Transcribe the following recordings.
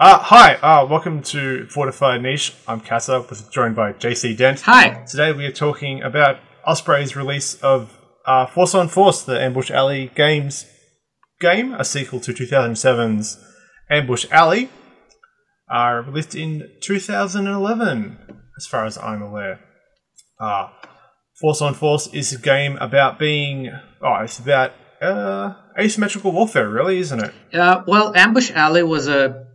Uh, hi, uh, welcome to Fortified Niche. I'm Casa, joined by JC Dent. Hi. Today we are talking about Osprey's release of uh, Force on Force, the Ambush Alley Games game, a sequel to 2007's Ambush Alley, uh, released in 2011, as far as I'm aware. Uh, Force on Force is a game about being, oh, it's about uh, asymmetrical warfare, really, isn't it? Uh, well, Ambush Alley was a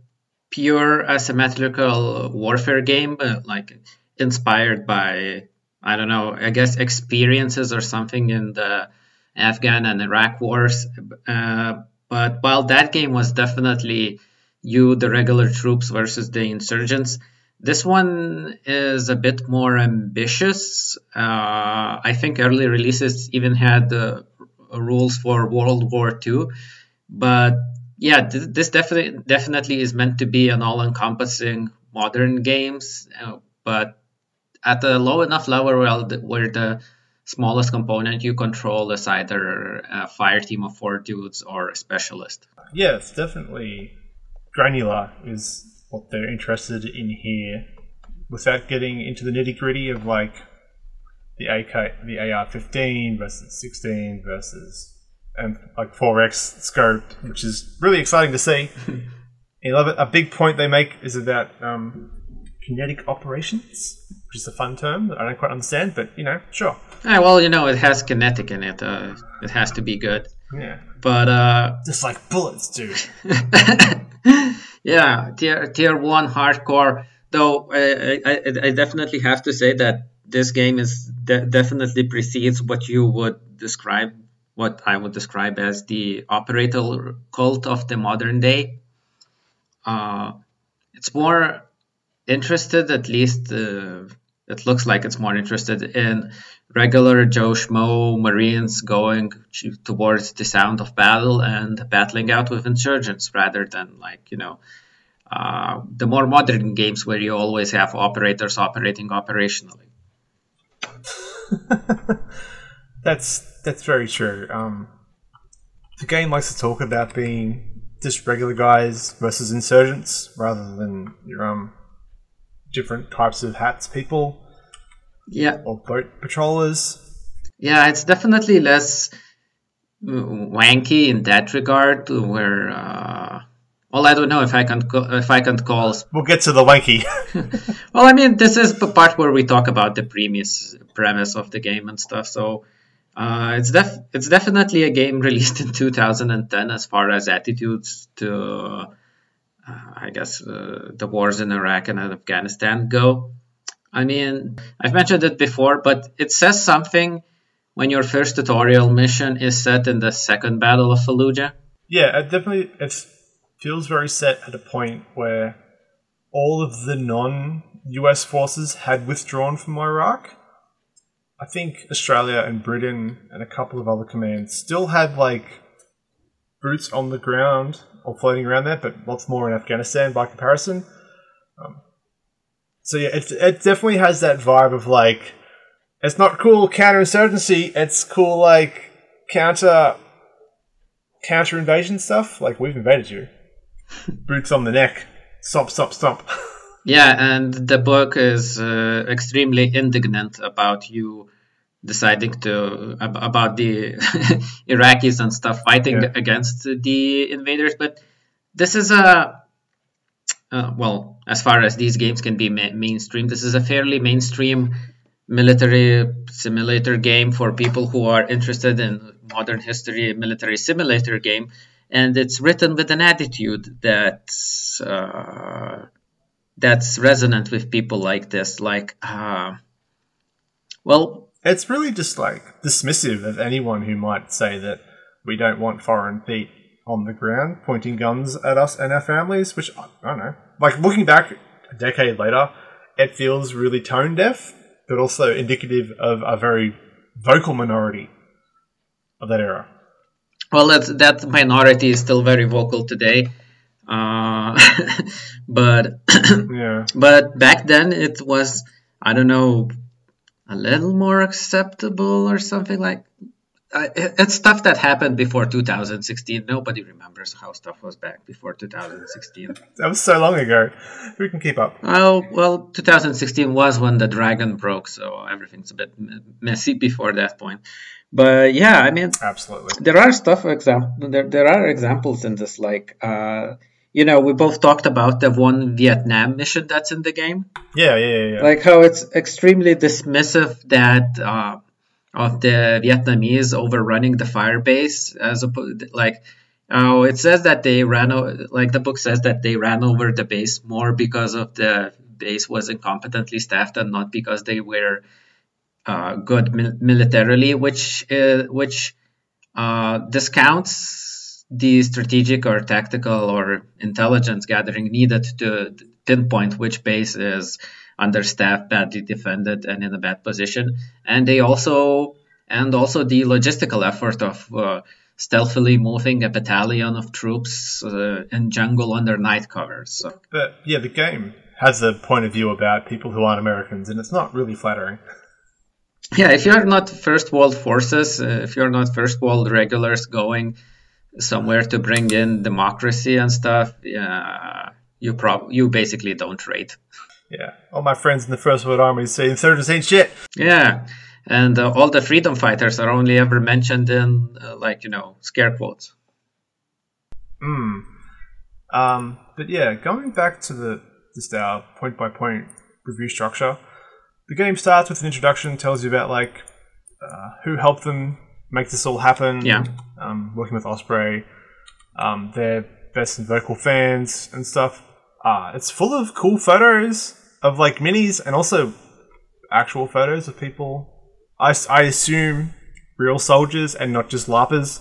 pure asymmetrical warfare game, like inspired by I don't know, I guess experiences or something in the Afghan and Iraq wars. Uh, but while that game was definitely you, the regular troops versus the insurgents, this one is a bit more ambitious. Uh, I think early releases even had uh, rules for World War II, but yeah, th- this definitely definitely is meant to be an all-encompassing modern games, uh, but at a low enough level where the, where the smallest component you control is either a fire team of four dudes or a specialist. It's definitely granular is what they're interested in here, without getting into the nitty gritty of like the AK, the AR-15 versus 16 versus and like 4x scope, which is really exciting to see. I love it. A big point they make is about um, kinetic operations, which is a fun term that I don't quite understand, but you know, sure. Ah, well, you know, it has kinetic in it. Uh, it has to be good. Yeah. But uh, just like bullets do. yeah, tier tier one hardcore. Though I, I, I definitely have to say that this game is de- definitely precedes what you would describe, what I would describe as the operator cult of the modern day. Uh, it's more interested, at least uh, it looks like it's more interested in regular Joe Schmo Marines going towards the sound of battle and battling out with insurgents rather than like, you know, uh, the more modern games where you always have operators operating operationally. that's that's very true. Um, the game likes to talk about being just regular guys versus insurgents rather than your um different types of hats people. Yeah. Or boat patrollers. Yeah, it's definitely less wanky in that regard. Where, uh, well, I don't know if I can co- if I can call. We'll get to the wanky. well, I mean, this is the part where we talk about the premise premise of the game and stuff. So. Uh, it's def- it's definitely a game released in 2010 as far as attitudes to uh, I guess uh, the wars in Iraq and Afghanistan go. I mean, I've mentioned it before, but it says something when your first tutorial mission is set in the second Battle of Fallujah. Yeah, it definitely it feels very set at a point where all of the non-US forces had withdrawn from Iraq. I think Australia and Britain and a couple of other commands still had like boots on the ground or floating around there, but lots more in Afghanistan by comparison. Um, so yeah, it, it definitely has that vibe of like, it's not cool counterinsurgency, it's cool like counter counter invasion stuff. Like we've invaded you, boots on the neck, stop, stop, stop. Yeah, and the book is uh, extremely indignant about you deciding to about the Iraqis and stuff fighting yeah. against the invaders. But this is a uh, well, as far as these games can be ma- mainstream, this is a fairly mainstream military simulator game for people who are interested in modern history military simulator game and it's written with an attitude that uh, that's resonant with people like this like uh, well it's really just like dismissive of anyone who might say that we don't want foreign feet on the ground pointing guns at us and our families, which I don't know. Like looking back a decade later, it feels really tone deaf, but also indicative of a very vocal minority of that era. Well, that's, that minority is still very vocal today. Uh, but yeah. but back then it was I don't know a little more acceptable or something like uh, it's stuff that happened before 2016. Nobody remembers how stuff was back before 2016. That was so long ago. Who can keep up? Oh well, 2016 was when the dragon broke, so everything's a bit messy before that point. But yeah, I mean, absolutely, there are stuff example. There, there are examples in this, like uh, you know, we both talked about the one Vietnam mission that's in the game. Yeah, yeah, yeah. yeah. Like how it's extremely dismissive that. Uh, of the Vietnamese overrunning the fire base as opposed like oh it says that they ran o- like the book says that they ran over the base more because of the base was incompetently staffed and not because they were uh, good mil- militarily which uh, which uh, discounts the strategic or tactical or intelligence gathering needed to pinpoint which base is understaffed, badly defended, and in a bad position. And they also and also the logistical effort of uh, stealthily moving a battalion of troops uh, in jungle under night covers. So. But yeah, the game has a point of view about people who aren't Americans, and it's not really flattering. Yeah, if you're not first world forces, uh, if you're not first world regulars going somewhere to bring in democracy and stuff, yeah, you prob you basically don't rate. Yeah, all my friends in the First World Army say insurgents ain't shit. Yeah, and uh, all the freedom fighters are only ever mentioned in uh, like you know scare quotes. Hmm. Um. But yeah, going back to the this our point by point review structure, the game starts with an introduction, tells you about like uh, who helped them make this all happen. Yeah. Um, working with Osprey, um, their best and vocal fans and stuff. Uh, it's full of cool photos of like minis and also actual photos of people. I, I assume real soldiers and not just LARPers,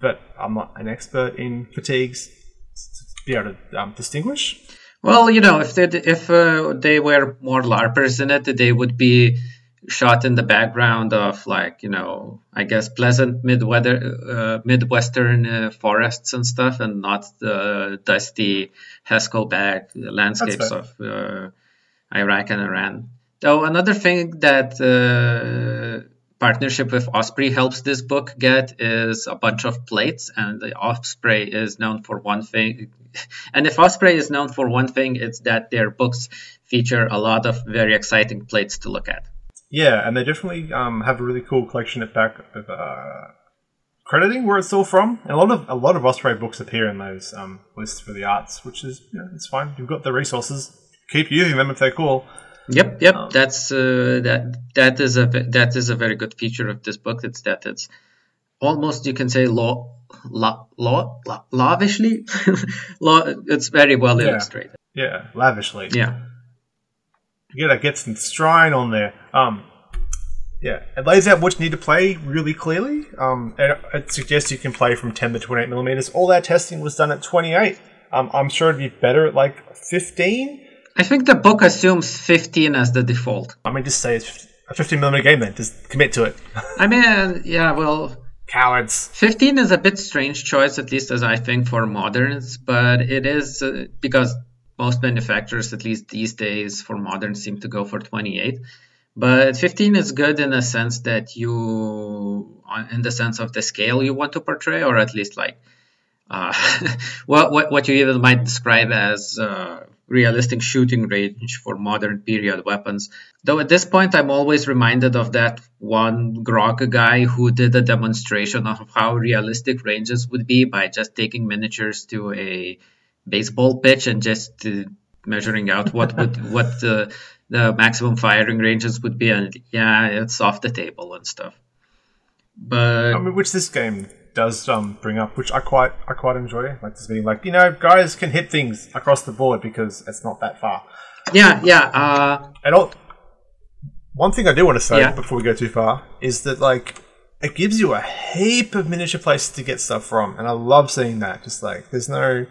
but I'm not an expert in fatigues to be able to um, distinguish. Well, you know, if they if uh, they were more LARPers in it, they would be shot in the background of like you know I guess pleasant midweather uh, midwestern uh, forests and stuff, and not the dusty Hasselblad landscapes of uh, Iraq and Iran. Though another thing that uh, partnership with Osprey helps this book get is a bunch of plates, and the Osprey is known for one thing. And if Osprey is known for one thing, it's that their books feature a lot of very exciting plates to look at. Yeah, and they definitely um, have a really cool collection at back of uh, crediting where it's all from. And a lot of a lot of Osprey books appear in those um, lists for the arts, which is you know, it's fine. You've got the resources. Keep using them if they're cool. Yep, yep. Um, that's uh, that. That is a that is a very good feature of this book. It's that it's almost you can say law law law, law lavishly. law, it's very well yeah. illustrated. Yeah, lavishly. Yeah. You gotta get some strine on there. Um, yeah, it lays out what you need to play really clearly. Um, and it suggests you can play from 10 to 28 millimeters. All that testing was done at 28. Um, I'm sure it'd be better at like 15. I think the book assumes 15 as the default. I mean, just say it's a 15 millimeter game then. Just commit to it. I mean, yeah, well. Cowards. 15 is a bit strange choice, at least as I think, for moderns, but it is uh, because most manufacturers, at least these days, for moderns, seem to go for 28. But 15 is good in a sense that you, in the sense of the scale you want to portray, or at least like uh, what, what what you even might describe as uh, realistic shooting range for modern period weapons. Though at this point, I'm always reminded of that one Grog guy who did a demonstration of how realistic ranges would be by just taking miniatures to a baseball pitch and just uh, measuring out what would what the, the maximum firing ranges would be and yeah it's off the table and stuff but I mean, which this game does um, bring up, which I quite I quite enjoy. Like this being like you know guys can hit things across the board because it's not that far. Yeah, yeah. Uh, and all, one thing I do want to say Yeah. before we go too far is that like it gives you a heap of miniature places to get stuff from, and I love seeing that. Just like there's no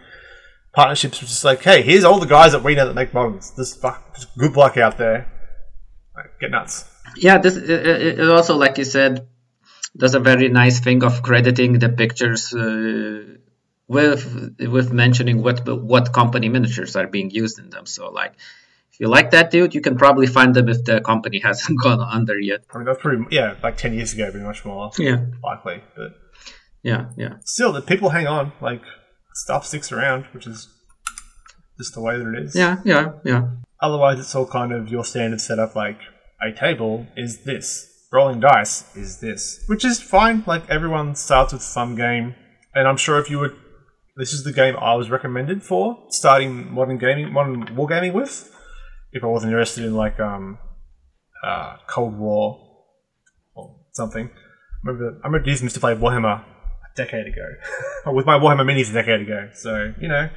partnerships, which is like, hey, here's all the guys that we know that make models. This good luck out there. Like, get nuts. yeah, this it, it it also like you said does a very nice thing of crediting the pictures uh, with with mentioning what what company miniatures are being used in them. So like if you like that dude, you can probably find them if the company hasn't gone under yet. I mean, that's pretty, yeah, like 10 years ago, pretty much more Yeah, likely. But yeah, yeah. still, the people hang on. Like, stuff sticks around, which is just the way that it is. Yeah, yeah, yeah. Otherwise, it's all kind of your standard setup. Like a table is this, rolling dice is this, which is fine. Like everyone starts with some game, and I'm sure if you would, this is the game I was recommended for starting modern gaming, modern wargaming with. If I wasn't interested in like um, uh, Cold War or something, I remember I remember using this to play Warhammer decade ago, with my Warhammer minis a decade ago. So you know.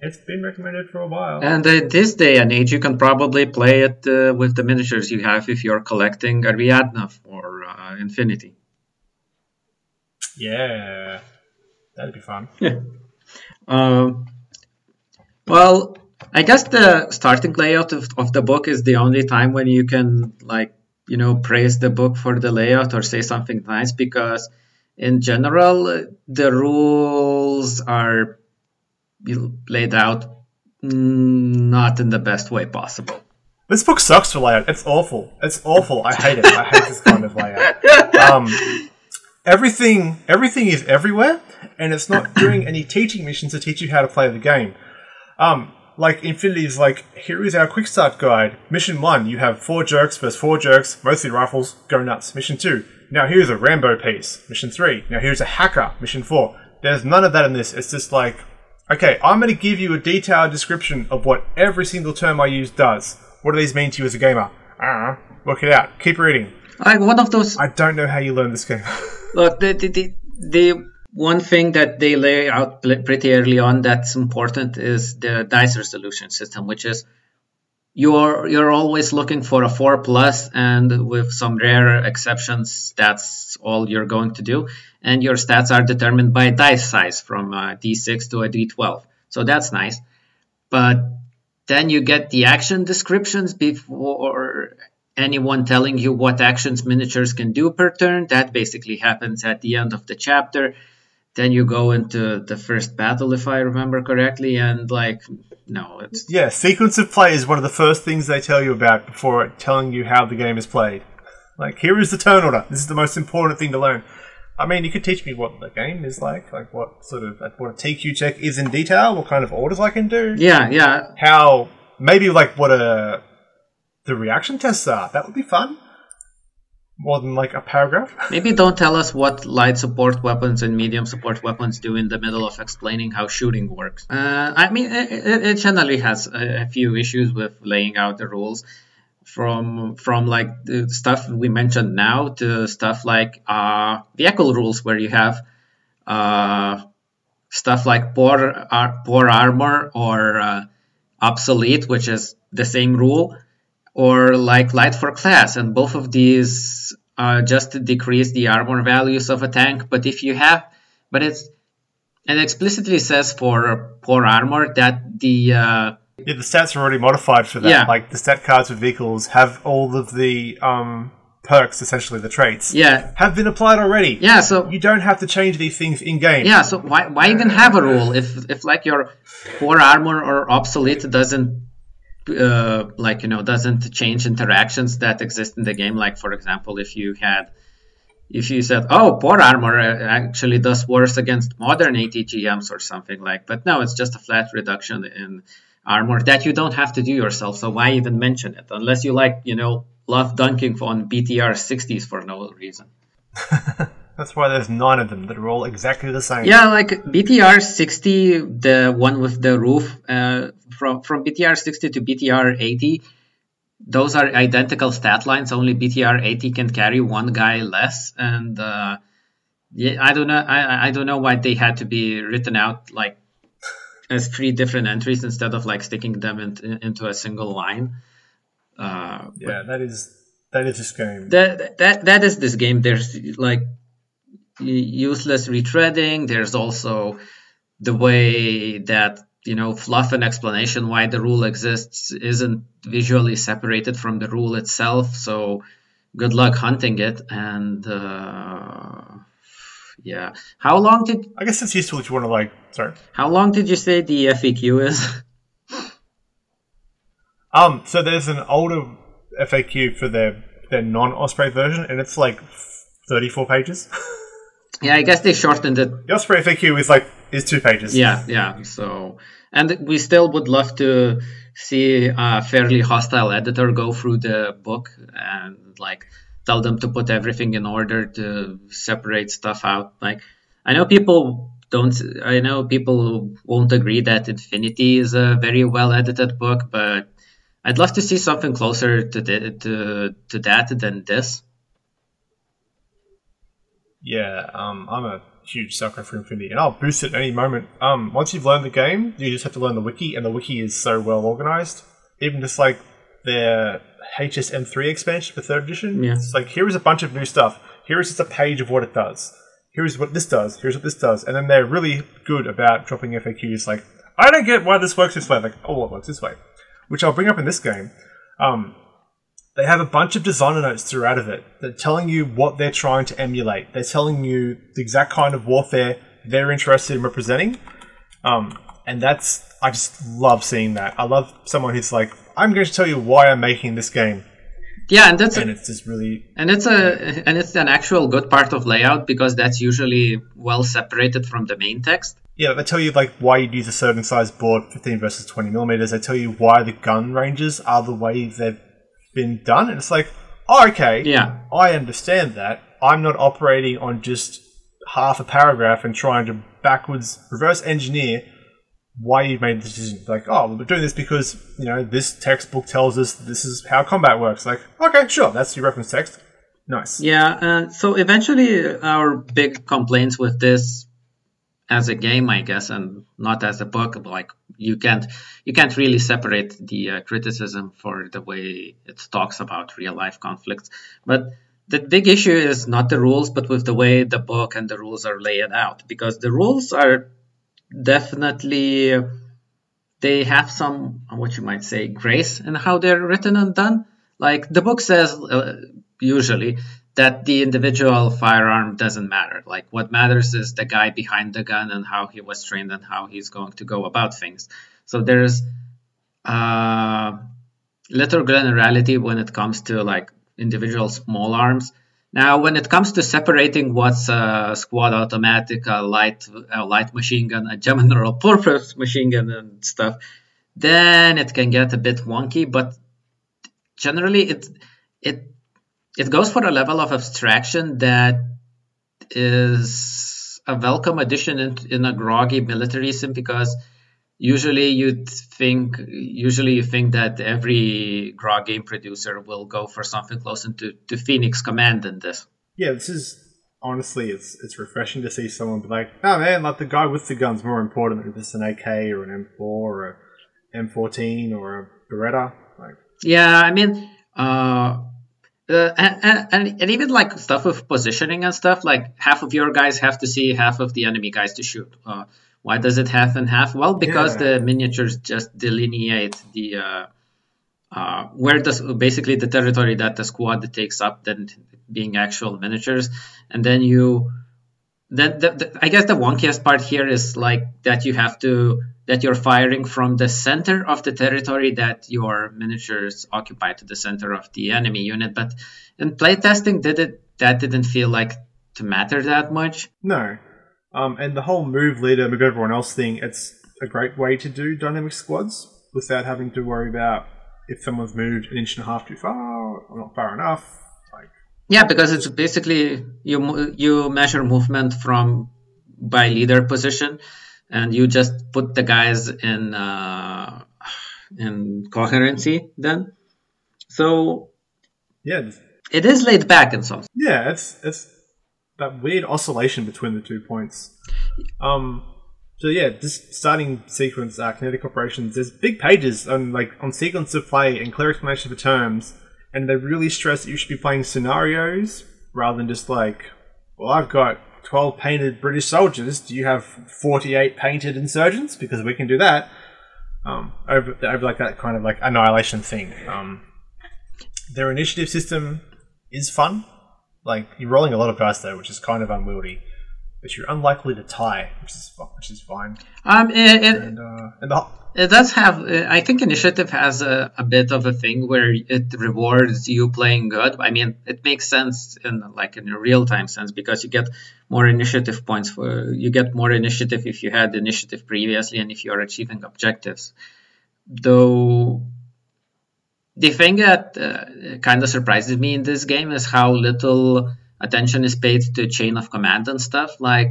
It's been recommended for a while. And uh, this day and age, you can probably play it uh, with the miniatures you have if you're collecting Ariadna or uh, Infinity. Yeah, that'd be fun. Um, well, I guess the starting layout of, of the book is the only time when you can like you know praise the book for the layout or say something nice because in general the rules are laid out not in the best way possible. This book sucks for layout. It's awful. It's awful. I hate it. I hate this kind of layout. Um, everything, everything is everywhere, and it's not doing any teaching missions to teach you how to play the game. Um, like Infinity is like, here is our quick start guide. Mission one, you have four jerks versus four jerks, mostly rifles, go nuts. Mission two, now here's a Rambo piece. Mission three, now here's a hacker. Mission four. There's none of that in this. It's just like, okay, I'm going to give you a detailed description of what every single term I use does. What do these mean to you as a gamer? Ah, work it out. Keep reading. Like one of those. I don't know how you learn this game. Look, the, the, the, the one thing that they lay out pretty early on that's important is the dice resolution system, which is you're you're always looking for a four plus, and with some rare exceptions, that's all you're going to do. And your stats are determined by dice size from a d6 to a d12, so that's nice. But then you get the action descriptions before anyone telling you what actions miniatures can do per turn. That basically happens at the end of the chapter. Then you go into the first battle, if I remember correctly, and like, no, it's yeah, sequence of play is one of the first things they tell you about before telling you how the game is played. Like, here is the turn order. This is the most important thing to learn. I mean, you could teach me what the game is like, like what sort of like what a TQ check is in detail, what kind of orders I can do, yeah, yeah. how maybe like what a the reaction tests are. That would be fun. More than like a paragraph. Maybe don't tell us what light support weapons and medium support weapons do in the middle of explaining how shooting works. Uh, I mean, it, it generally has a, a few issues with laying out the rules from from like the stuff we mentioned now to stuff like uh, vehicle rules where you have uh, stuff like poor ar- poor armor or uh, obsolete, which is the same rule, or like light for class, and both of these uh, just to decrease the armor values of a tank. But if you have, but it's it explicitly says for poor armor that the uh, Yeah, the stats are already modified for that. Yeah. Like the stat cards for vehicles have all of the um, perks, essentially the traits, yeah have been applied already. yeah so You don't have to change these things in game. Yeah, so why, why even have a rule if if like your poor armor or obsolete doesn't uh, like you know doesn't change interactions that exist in the game? Like for example, if you had if you said oh poor armor uh, actually does worse against modern ATGMs or something like, but no, it's just a flat reduction in armor that you don't have to do yourself. So why even mention it unless you like you know love dunking on BTR 60s for no reason. That's why there's nine of them that are all exactly the same. Yeah, like BTR 60, the one with the roof, uh, from from BTR 60 to BTR 80, those are identical stat lines. Only BTR 80 can carry one guy less, and uh, yeah, I don't know. I I don't know why they had to be written out like as three different entries instead of like sticking them in, into a single line. Uh, Yeah, that is that is this game. that that that is this game. There's like useless retreading. There's also the way that you know fluff and explanation why the rule exists isn't visually separated from the rule itself. So good luck hunting it. And uh, yeah, how long did I guess it's useful if you want to like. Sorry. how long did you say the FAQ is? Um, so there's an older FAQ for their their non Osprey version, and it's like 34 pages. Yeah, I guess they shortened it. the Osprey FAQ is like is two pages. Yeah, yeah. So, and we still would love to see a fairly hostile editor go through the book and like tell them to put everything in order to separate stuff out. Like, I know people don't. I know people won't agree that Infinity is a very well edited book, but I'd love to see something closer to the, to to that than this. Yeah, um, I'm a huge sucker for Infinity, and I'll boost it at any moment. Um, once you've learned the game, you just have to learn the wiki, and the wiki is so well organized. Even just like their HSN3 expansion for third edition, Yeah. it's like here is a bunch of new stuff. Here is just a page of what it does. Here's what this does. Here's what this does, and then they're really good about dropping FAQs. Like, I don't get why this works this way. Like, oh, it works this way, which I'll bring up in this game. Um, they have a bunch of designer notes throughout of it that are telling you what they're trying to emulate. They're telling you the exact kind of warfare they're interested in representing. Um, and that's I just love seeing that. I love someone who's like, I'm going to tell you why I'm making this game, Yeah, and that's and it's just really And it's a and it's an actual good part of layout because that's usually well separated from the main text. yeah. They tell you like why you'd use a certain size board, 15 versus 20 millimeters. They tell you why the gun ranges are the way they've been done, and it's like, oh, okay, Yeah. I understand that. I'm not operating on just half a paragraph and trying to backwards reverse engineer why you made the decision. Like, oh, we're doing this because, you know, this textbook tells us this is how combat works. Like, okay, sure, that's your reference text. Nice. Yeah, uh, so eventually our big complaints with this as a game, I guess, and not as a book, like you can't you can't really separate the uh, criticism for the way it talks about real life conflicts. But the big issue is not the rules, but with the way the book and the rules are laid out, because the rules are definitely they have some what you might say grace in how they're written and done. Like the book says, uh, usually that the individual firearm doesn't matter. Like what matters is the guy behind the gun and how he was trained and how he's going to go about things. So there's uh, little generality when it comes to like individual small arms. Now, when it comes to separating what's a squad automatic, a light, a light machine gun, a general purpose machine gun, and stuff, then it can get a bit wonky. But generally, it it it goes for a level of abstraction that is a welcome addition in, in a groggy military sim because usually you'd think usually you think that every grog game producer will go for something close to, to phoenix command in this Yeah, this is honestly, it's it's refreshing to see someone be like, oh man, like the guy with the gun's more important than if it's an AK or an M4 or a M14 or a Beretta. Like, yeah i mean uh uh, and, and, and even like stuff with positioning and stuff like half of your guys have to see half of the enemy guys to shoot. Uh, why does it half and half? Well because Yeah. the miniatures just delineate the uh, uh, where does basically the territory that the squad takes up then being actual miniatures. And then you the, the, i guess the wonkiest part here is like that you have to that you're firing from the center of the territory that your miniatures occupy to the center of the enemy unit but in playtesting did it that didn't feel like to matter that much no. Um, and the whole move leader, move everyone else thing, it's a great way to do dynamic squads without having to worry about if someone's moved an inch and a half too far or not far enough. Yeah, because it's basically you you measure movement from by leader position, and you just put the guys in uh, in coherency. Then, so yeah, it is laid back in some. Yeah, it's it's that weird oscillation between the two points. Um, so yeah, this starting sequence, uh, kinetic operations. There's big pages on like on sequence of play and clear explanation for terms, and they really stress that you should be playing scenarios rather than just like, well, I've got twelve painted British soldiers. Do you have forty-eight painted insurgents? Because we can do that. Um, over, over like that kind of like annihilation thing. Um, their initiative system is fun. Like you're rolling a lot of dice there, which is kind of unwieldy, but you're unlikely to tie, which is which is fine. Um, it, it, And uh, and the, it does have. uh, I think initiative has a, a bit of a thing where it rewards you playing good. I mean, it makes sense in like in a real time sense because you get more initiative points for you get more initiative if you had initiative previously and if you are achieving objectives. Though the thing that uh, kind of surprises me in this game is how little attention is paid to chain of command and stuff. Like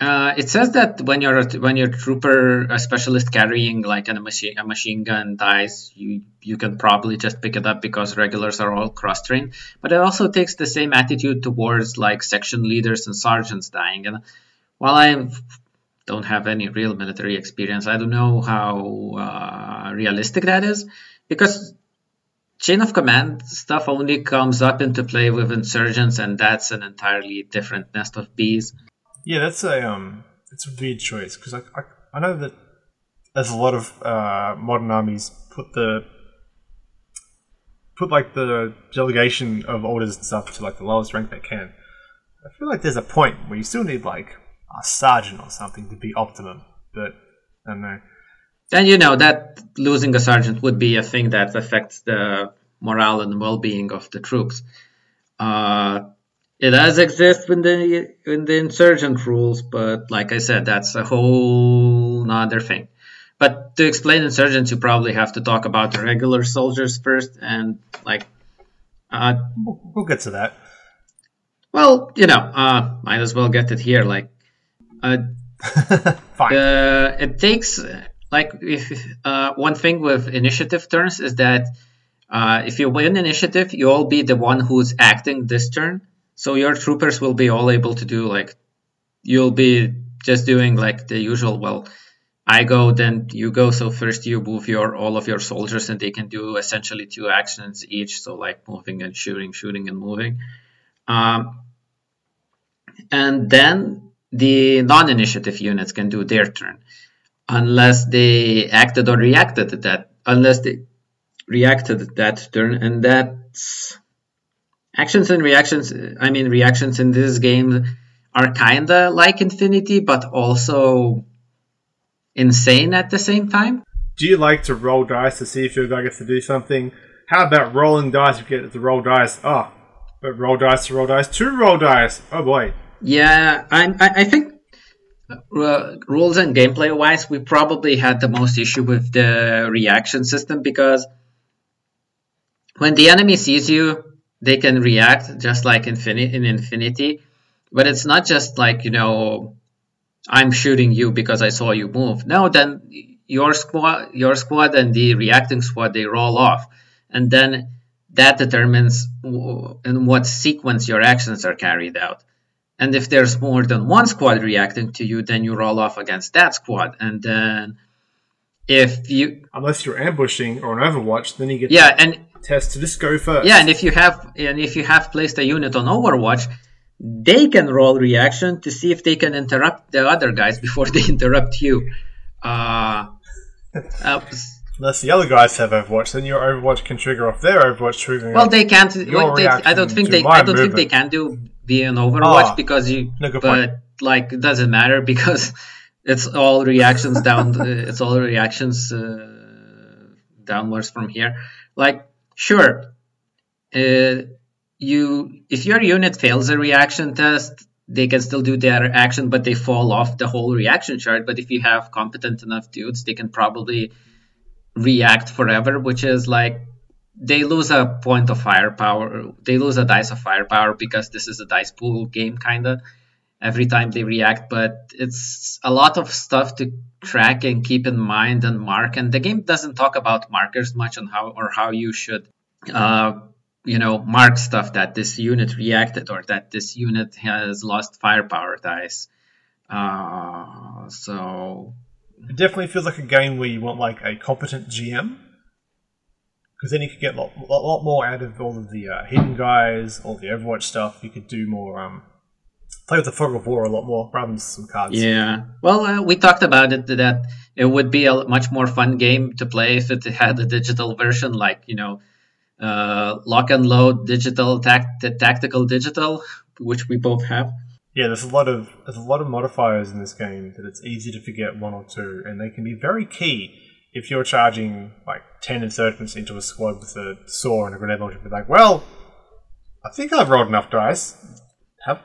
uh, it says that when you're a, when you're trooper, a specialist carrying like a machine a machine gun dies, you you can probably just pick it up because regulars are all cross trained. But it also takes the same attitude towards like section leaders and sergeants dying. And while I don't have any real military experience, I don't know how uh, realistic that is because chain of command stuff only comes up into play with insurgents, and that's an entirely different nest of bees. Yeah, that's a um, it's a weird choice because I, I I know that as a lot of uh, modern armies put the put like the delegation of orders and stuff to like the lowest rank they can. I feel like there's a point where you still need like a sergeant or something to be optimum, but I don't know. And you know that losing a sergeant would be a thing that affects the morale and well-being of the troops. Uh, it does exist in the in the insurgent rules, but like I said, that's a whole other thing. But to explain insurgents, you probably have to talk about the regular soldiers first, and like, uh, We'll, we'll get to that. well, you know, uh, might as well get it here. Like, uh, Fine. uh, it takes like if uh, one thing with initiative turns is that uh, if you win initiative, you'll be the one who's acting this turn. So your troopers will be all able to do like you'll be just doing like the usual. Well, I go, then you go. So first you move your all of your soldiers, and they can do essentially two actions each. So like moving and shooting, shooting and moving. Um, and then the non-initiative units can do their turn unless they acted or reacted to that unless they reacted that turn and that's actions and reactions i mean reactions in this game are kinda like infinity but also insane at the same time Do you like to roll dice to see if your guy gets to do something? How about rolling dice if you get to roll dice? Oh, but roll dice to roll dice to roll dice. Oh boy. Yeah, I'm, I, I think uh, rules and gameplay wise, we probably had the most issue with the reaction system because when the enemy sees you, they can react just like infini- in Infinity. But it's not just like, you know, I'm shooting you because I saw you move. No, then your squad, your squad and the reacting squad, they roll off. And then that determines w- in what sequence your actions are carried out. And if there's more than one squad reacting to you, then you roll off against that squad. And then if you, Unless you're ambushing or an Overwatch, then you get yeah, and test to just go first. yeah, and if you have, and if you have placed a unit on Overwatch, they can roll reaction to see if they can interrupt the other guys before they interrupt you. Uh, uh, Unless the other guys have Overwatch, then your Overwatch can trigger off their Overwatch triggering. well, they can't. Like, they, I don't think they. I don't think they can do be an Overwatch Ah, because you. no, but point. like, it doesn't matter because it's all reactions down. it's all reactions uh, downwards from here. Like, sure, uh, you if your unit fails a reaction test, they can still do their action, but they fall off the whole reaction chart. But if you have competent enough dudes, they can probably react forever, which is like they lose a point of firepower. They lose a dice of firepower because this is a dice pool game, kinda. Every time they react, but it's a lot of stuff to track and keep in mind and mark. And the game doesn't talk about markers much on how or how you should, uh, you know, mark stuff that this unit reacted or that this unit has lost firepower dice. Uh, so It definitely feels like a game where you want like a competent GM, because then you could get a lot, lot, lot more out of all of the uh, hidden guys, all the Overwatch stuff. You could do more, um, play with the fog of war a lot more rather than some cards. Yeah. Well, uh, we talked about it that it would be a much more fun game to play if it had a digital version, like you know, uh, lock and load digital tact- tactical digital, which we both have. Yeah, there's a lot of there's a lot of modifiers in this game that it's easy to forget one or two, and they can be very key if you're charging like ten insurgents into a squad with a saw and a grenade launcher. Be like, well, I think I've rolled enough dice. Have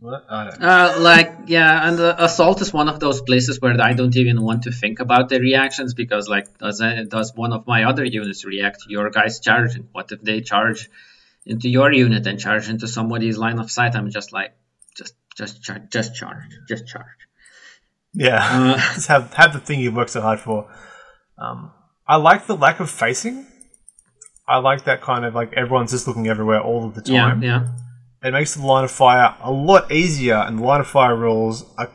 what? I don't. Uh, like yeah, and uh, assault is one of those places where I don't even want to think about the reactions because like does uh, does one of my other units react to your guys charging? What if they charge into your unit and charge into somebody's line of sight? I'm just like just just charge, just charge, just charge. Yeah, Uh, just have have the thing you worked so hard for. Um, I like the lack of facing. I like that kind of like everyone's just looking everywhere all of the Yeah, time. yeah. It makes the line of fire a lot easier, and the line of fire rules are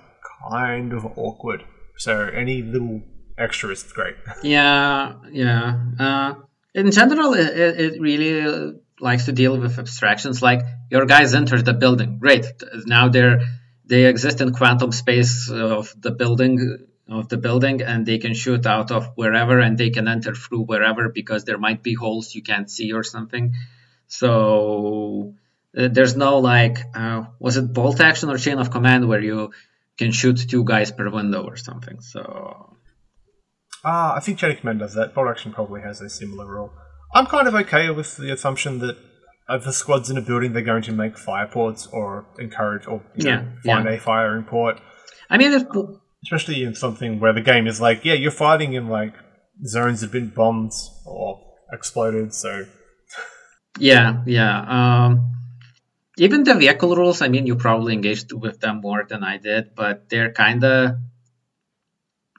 kind of awkward. So any little extra is great. Yeah, yeah. Uh, in general, it, it really likes to deal with abstractions. Like your guys enter the building, great. Now they're they exist in quantum space of the building of the building, and they can shoot out of wherever, and they can enter through wherever because there might be holes you can't see or something. So there's no like, uh, was it bolt action or chain of command where you can shoot two guys per window or something? So Ah, I think Chain of Command does that. Bolt Action probably has a similar rule. I'm kind of okay with the assumption that if the squad's in a building, they're going to make fire ports or encourage or you know, Yeah, find yeah. a firing port. I mean, it, especially in something where the game is like, yeah, you're fighting in like zones that have been bombed or exploded, so Yeah, yeah. Um, even the vehicle rules, I mean, you probably engaged with them more than I did, but they're kind of.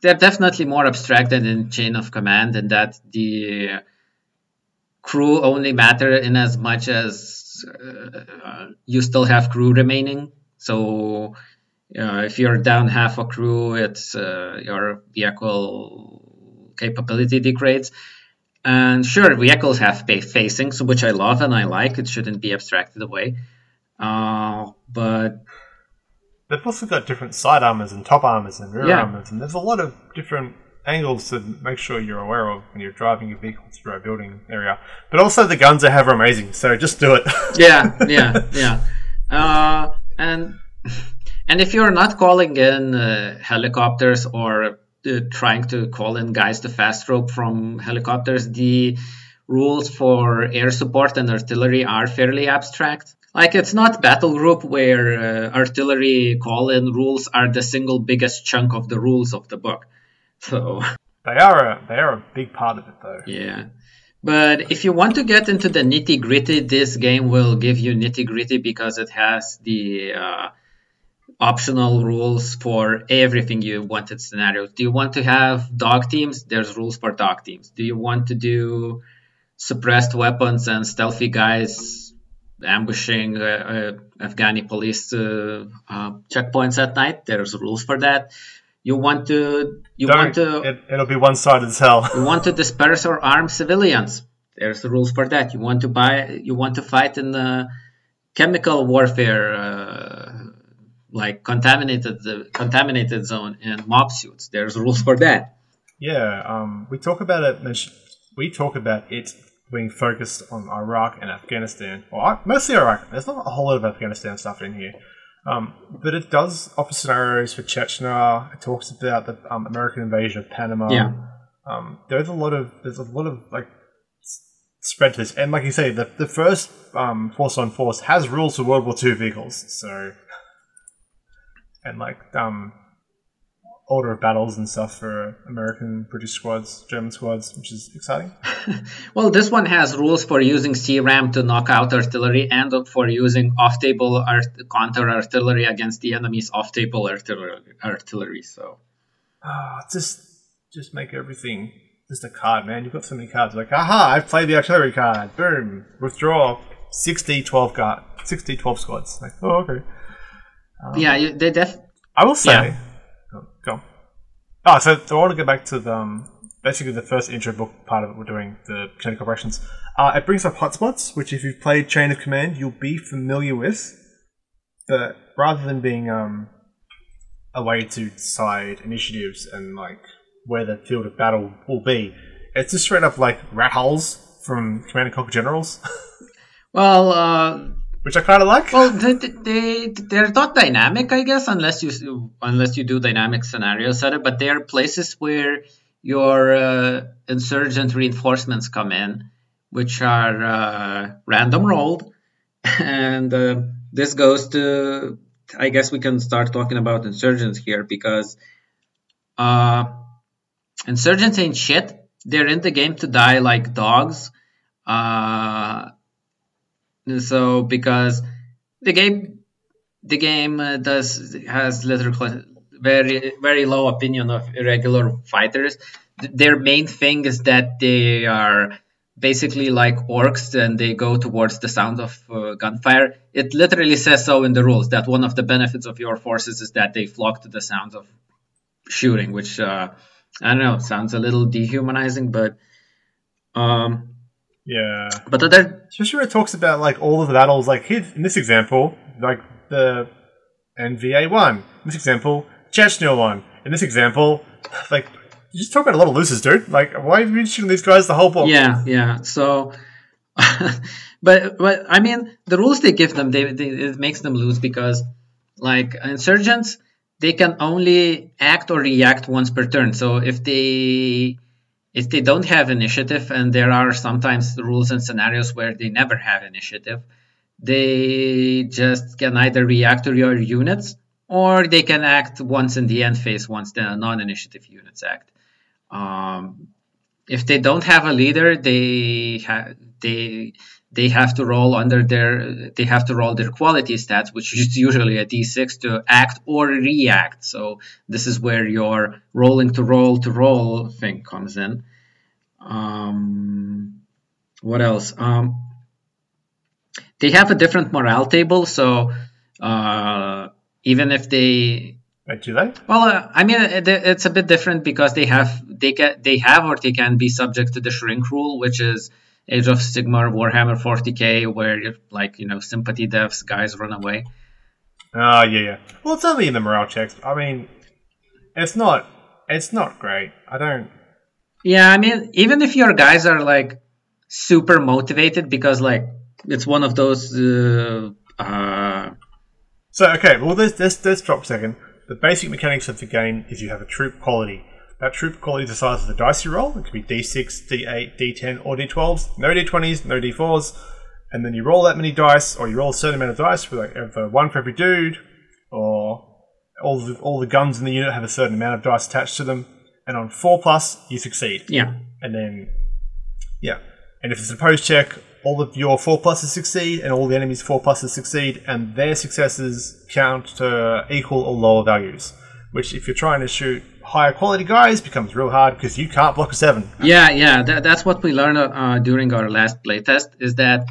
They're definitely more abstracted in chain of command, in that the crew only matter in as much as uh, you still have crew remaining. So uh, if you're down half a crew, it's uh, your vehicle capability degrades. And sure, vehicles have fa- facings, which I love and I like. It shouldn't be abstracted away. Uh, but they've also got different side armors and top armors and rear Yeah. armors, and there's a lot of different angles to make sure you're aware of when you're driving your vehicle through a building area. But also the guns they have are amazing, so just do it. yeah, yeah, yeah. Uh, and and if you're not calling in uh, helicopters or uh, trying to call in guys to fast rope from helicopters, the rules for air support and artillery are fairly abstract. Like it's not battle group where uh, artillery call in rules are the single biggest chunk of the rules of the book. So they are a they are a big part of it though. yeah. But if you want to get into the nitty gritty, this game will give you nitty gritty because it has the uh, optional rules for everything you wanted scenarios. Do you want to have dog teams? There's rules for dog teams. Do you want to do suppressed weapons and stealthy guys ambushing uh, uh, Afghani police uh, uh, checkpoints at night? There's rules for that. You want to you Don't, want to it, it'll be one sided as hell. you want to disperse or arm civilians. There's the rules for that. You want to buy. You want to fight in the chemical warfare, uh, like contaminated the contaminated zone in MOPP suits. There's rules for that. Yeah, um, we talk about it. We talk about it being focused on Iraq and Afghanistan, or mostly Iraq. There's not a whole lot of Afghanistan stuff in here, um, but it does offer scenarios for Chechnya. It talks about the um, American invasion of Panama. Yeah. Um, there's a lot of there's a lot of like spread to this, and like you say, the the first um, Force on Force has rules for World War II vehicles, so and like um order of battles and stuff for American, British squads, German squads, which is exciting. Well, this one has rules for using CRAM to knock out artillery and for using off-table art- counter artillery against the enemy's off-table artillery. artillery. So Ah, just just make everything just a card, man. You've got so many cards. Like, aha, I've played the artillery card. Boom. Withdraw 60 12 card 60 12 squads. Like, oh okay. yeah, you, they def- I will say Yeah. Oh. Oh, so I want to go back to the um, basically the first intro book part of it we're doing, the chain of operations. Uh, it brings up hotspots, which if you've played Chain of Command, you'll be familiar with. But rather than being um, a way to decide initiatives and like where the field of battle will be, it's just straight up like rat holes from Command and Conquer Generals. Well, uh, which I kind of like. Well, they, they they're not dynamic, I guess, unless you unless you do dynamic scenario setup. But they are places where your uh, insurgent reinforcements come in, which are uh, random rolled, and uh, this goes to. I guess we can start talking about insurgents here because uh, insurgents ain't shit. They're in the game to die like dogs. Uh, so because the game the game uh, does has literally very very low opinion of irregular fighters. Their main thing is that they are basically like orcs and they go towards the sound of uh, gunfire. It literally says so in the rules that one of the benefits of your forces is that they flock to the sounds of shooting which uh, i don't know sounds a little dehumanizing but um yeah. but other Especially where it talks about like all of the battles, like here in this example, like the NVA one. In this example, Chechnya one. In this example, like you just talk about a lot of losers, dude. Like, why have you been shooting these guys the whole book? Yeah, yeah. So, but but I mean, the rules they give them, they, they it makes them lose because, like insurgents, they can only act or react once per turn. So if they if they don't have initiative, and there are sometimes rules and scenarios where they never have initiative, they just can either react to your units or they can act once in the end phase once the non-initiative units act. Um, if they don't have a leader, they have they they have to roll under their they have to roll their quality stats, which is usually a d6 to act or react. So this is where your rolling to roll to roll thing comes in. Um, what else? Um, they have a different morale table, so uh, even if they do they? well, uh, I mean, it, it's a bit different because they have they can they have or they can be subject to the shrink rule, which is Age of Sigmar Warhammer 40k, where like you know sympathy deaths, guys run away. Oh, yeah, yeah. Well, it's only in the morale checks. I mean, it's not. It's not great. I don't. Yeah, I mean, even if your guys are like super motivated because like it's one of those. Uh, uh, So okay, well this this let's drop second. The basic mechanics of the game is you have a troop quality. That troop quality is the size of the dice you roll. It could be D6, D8, D10, or D12s. No D20s, no D4s. And then you roll that many dice, or you roll a certain amount of dice, for like uh, one for every dude, or all the all the guns in the unit have a certain amount of dice attached to them. And on four plus, you succeed. yeah, And then, yeah. And if it's a opposed check, all of your four pluses succeed, and all the enemies' four pluses succeed, and their successes count to equal or lower values. Which, if you're trying to shoot higher quality guys, becomes real hard because you can't block a seven. yeah, yeah. That, that's what we learned uh, during our last playtest. Is that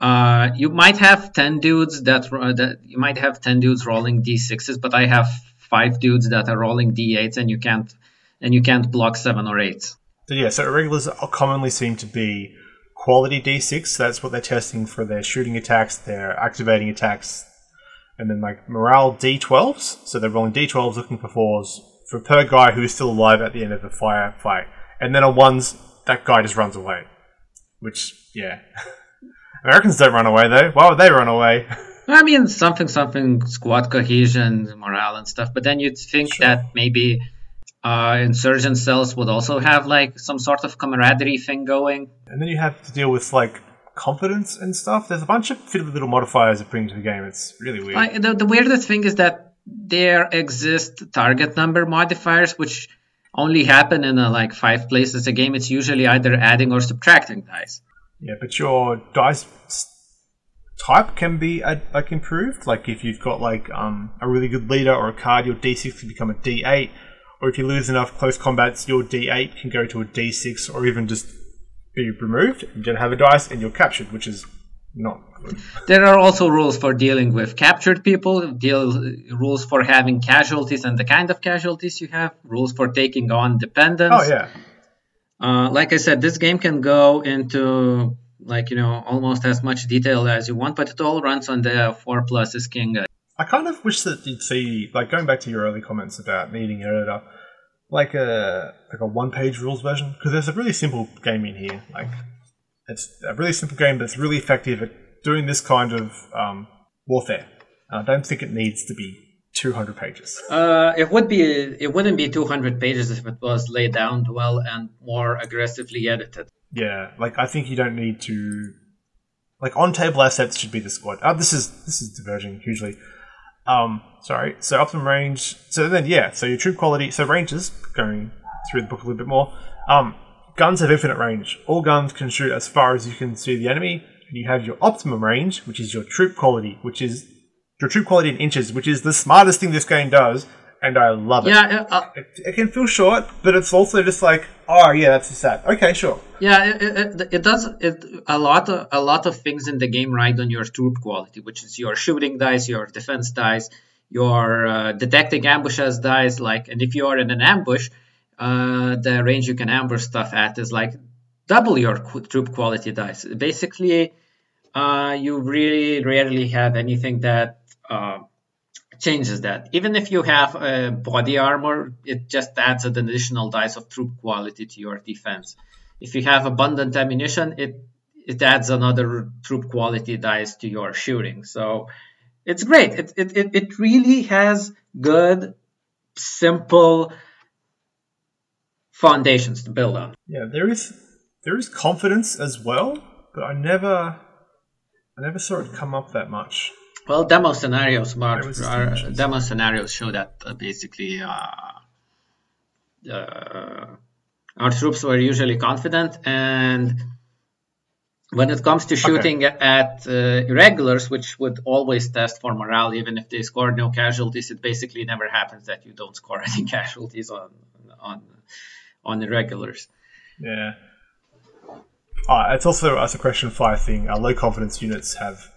uh, you might have ten dudes that ro- that you might have ten dudes rolling d6s, but I have five dudes that are rolling d8s, and you can't and you can't block seven or eights. So yeah, so irregulars commonly seem to be quality D6. That's what they're testing for their shooting attacks, their activating attacks, and then like morale D12s. So they're rolling D12s, looking for fours for per guy who is still alive at the end of the fire fight. And then on ones, that guy just runs away. Which yeah, Americans don't run away though. Why would they run away? I mean, something, something, squad cohesion, morale, and stuff. But then you'd think Sure. that maybe uh, insurgent cells would also have like some sort of camaraderie thing going. and then you have to deal with like confidence and stuff. There's a bunch of fiddly little modifiers that bring to the game. It's really weird. I, the, the weirdest thing is that there exist target number modifiers, which only happen in uh, like five places a game. It's usually either adding or subtracting dice. Yeah, but your dice type can be uh, like improved. Like if you've got like um, a really good leader or a card, your D6 can become a D8. Or if you lose enough close combats, your D8 can go to a D6, or even just be removed. You don't have a dice, and you're captured, which is not good. There are also rules for dealing with captured people, deal rules for having casualties and the kind of casualties you have, rules for taking on dependents. Oh yeah, Uh, like I said, this game can go into like you know almost as much detail as you want, but it all runs on the four plus is king. I kind of wish that you'd see, like going back to your early comments about needing an editor, like a like a one-page rules version, because there's a really simple game in here. Like it's a really simple game, but it's really effective at doing this kind of um, warfare. I don't think it needs to be 200 pages. Uh, it would be. It wouldn't be 200 pages if it was laid down well and more aggressively edited. Yeah, like I think you don't need to. Like on table assets should be the squad. Oh, this is this is diverging hugely. Um, sorry. So optimum range. So then, yeah. So your troop quality. So ranges going through the book a little bit more. Um, guns have infinite range. All guns can shoot as far as you can see the enemy. And you have your optimum range, which is your troop quality, which is your troop quality in inches, which is the smartest thing this game does, and I love it. Yeah, uh, It, it can feel short, but it's also just like, oh yeah, that's just that. Okay, sure. yeah. It, it, it does it a lot. Of, a lot of things in the game ride on your troop quality, which is your shooting dice, your defense dice, your uh, detecting ambushes dice. Like, and if you are in an ambush, uh, the range you can ambush stuff at is like double your qu- troop quality dice. Basically, uh, you really rarely have anything that uh, changes that. Even if you have uh, body armor, it just adds an additional dice of troop quality to your defense. If you have abundant ammunition, it it adds another troop quality dice to your shooting. So it's great. It it, it, it really has good, simple foundations to build on. Yeah, there is there is confidence as well, but I never I never saw it come up that much. Well, demo scenarios, are, demo scenarios show that uh, basically uh, uh, our troops were usually confident, and when it comes to shooting at uh, irregulars, which would always test for morale, even if they scored no casualties, it basically never happens that you don't score any casualties on on on irregulars. Yeah. Uh, it's also a suppression fire thing. Uh, low confidence units have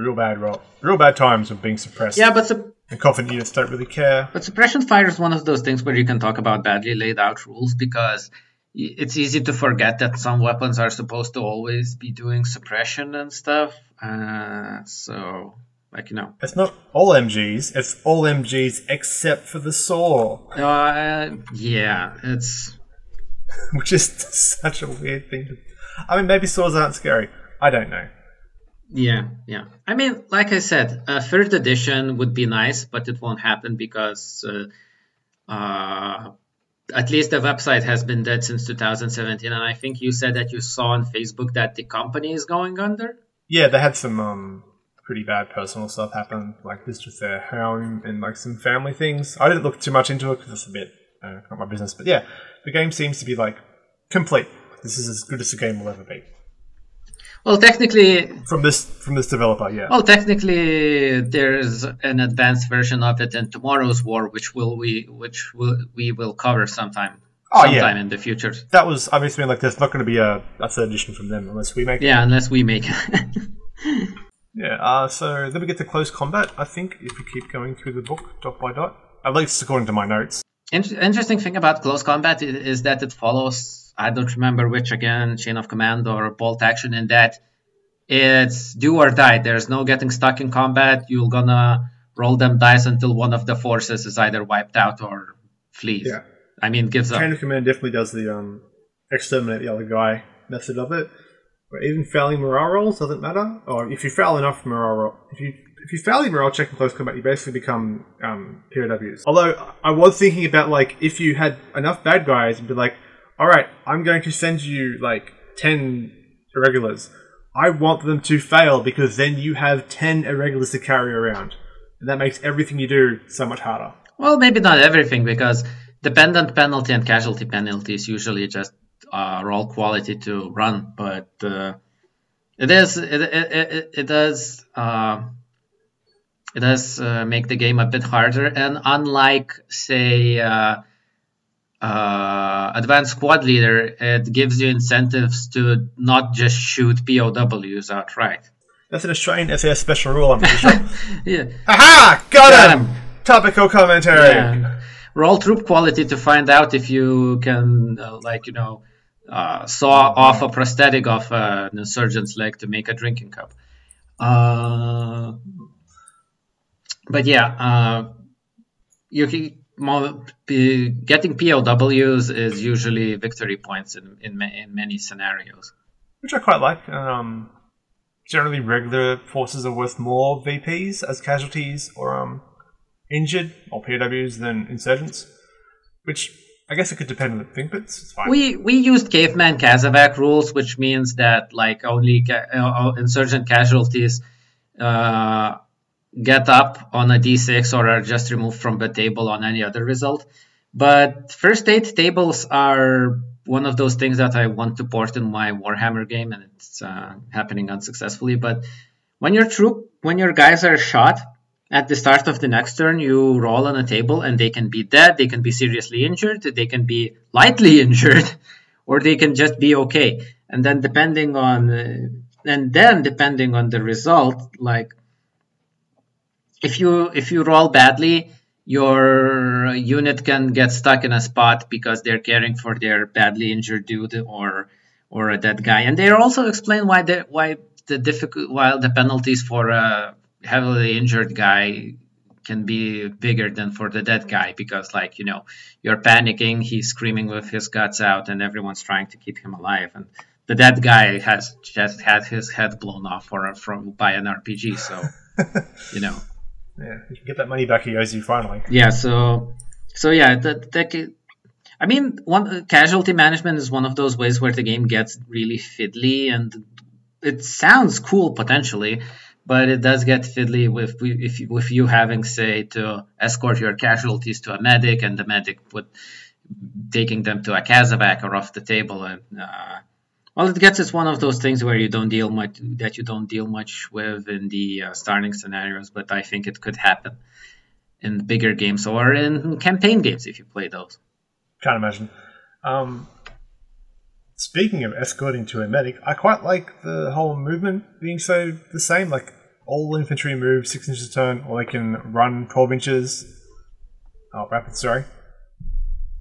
real bad real bad times of being suppressed. Yeah, but sup- and confident units don't really care. But suppression fire is one of those things where you can talk about badly laid out rules because it's easy to forget that some weapons are supposed to always be doing suppression and stuff. Uh, so, like, you know. It's not all MGs. It's all MGs except for the saw, Uh, yeah, it's. which is such a weird thing. To- I mean, maybe saws aren't scary. I don't know. Yeah, yeah. I mean, like I said, a third edition would be nice, but it won't happen because uh, uh, at least the website has been dead since 2017. And I think you said that you saw on Facebook that the company is going under. Yeah, they had some um pretty bad personal stuff happen, like this with their home and like some family things. I didn't look too much into it because it's a bit uh, not my business. But yeah, the game seems to be like complete. This is as good as the game will ever be Well, technically, from this from this developer. Yeah. well, technically, there's an advanced version of it in tomorrow's war, which will we which will, we will cover sometime. Oh, yeah. sometime in the future. that was I mean, like there's not going to be a, a third edition from them unless we make it. Yeah, unless we make it. Yeah. Uh, so then we get to close combat. I think if we keep going through the book dot by dot, at least according to my notes. In- interesting thing about close combat is that it follows I don't remember which again chain of command or bolt action in that it's do or die. There's no getting stuck in combat. You're gonna roll them dice until one of the forces is either wiped out or flees. Yeah. I mean gives up. Chain of command definitely does the um, exterminate the other guy method of it. But even failing morale rolls doesn't matter. Or if you fail enough morale roll, if you if you fail your morale check in close combat, you basically become um, POWs. Although I was thinking about like if you had enough bad guys and be like, all right, I'm going to send you like ten irregulars. I want them to fail because then you have ten irregulars to carry around, and that makes everything you do so much harder. Well, maybe not everything because dependent penalty and casualty penalty is usually just uh, roll quality to run, but uh, it is it it, it, it does uh, it does uh, make the game a bit harder. And unlike say uh, advanced squad leader, it gives you incentives to not just shoot POWs outright. That's an Australian SAS special rule, I'm pretty sure. Yeah. Aha! Got, Got him! him. Topical commentary. Yeah. Roll troop quality to find out if you can, uh, like, you know, uh, saw off a prosthetic of uh, an insurgent's leg to make a drinking cup. Uh, but yeah, uh, you can, getting POWs is usually victory points in, in, in many scenarios. Which I quite like. Um, generally regular forces are worth more VPs as casualties or um, injured or POWs than insurgents, which I guess it could depend on the thing, but it's fine. We we used caveman Casevac rules, which means that like only ca- uh, insurgent casualties uh, get up on a d6 or are just removed from the table on any other result. But first aid tables are one of those things that I want to port in my Warhammer game, and it's uh, happening unsuccessfully. But when your troop, when your guys are shot at the start of the next turn, you roll on a table, and they can be dead, they can be seriously injured, they can be lightly injured, or they can just be okay. And then depending on, uh, and then depending on the result, like if you if you roll badly your unit can get stuck in a spot because they're caring for their badly injured dude or or a dead guy. And they also explain why the why the difficult while the penalties for a heavily injured guy can be bigger than for the dead guy because like you know you're panicking he's screaming with his guts out and everyone's trying to keep him alive and the dead guy has just had his head blown off for from by an rpg so you know yeah, you can get that money back he owes you finally. Yeah, so so yeah, that that I mean, one casualty management is one of those ways where the game gets really fiddly, and it sounds cool potentially, but it does get fiddly with if with you having say to escort your casualties to a medic, and the medic put taking them to a casevac or off the table, and uh, well, it gets it's one of those things where you don't deal much that you don't deal much with in the uh, starting scenarios, but I think it could happen in bigger games or in campaign games if you play those. Can't imagine. Um, speaking of escorting to a medic, I quite like the whole movement being so the same. Like all infantry move six inches a turn, or they can run twelve inches. Oh, rapid, sorry.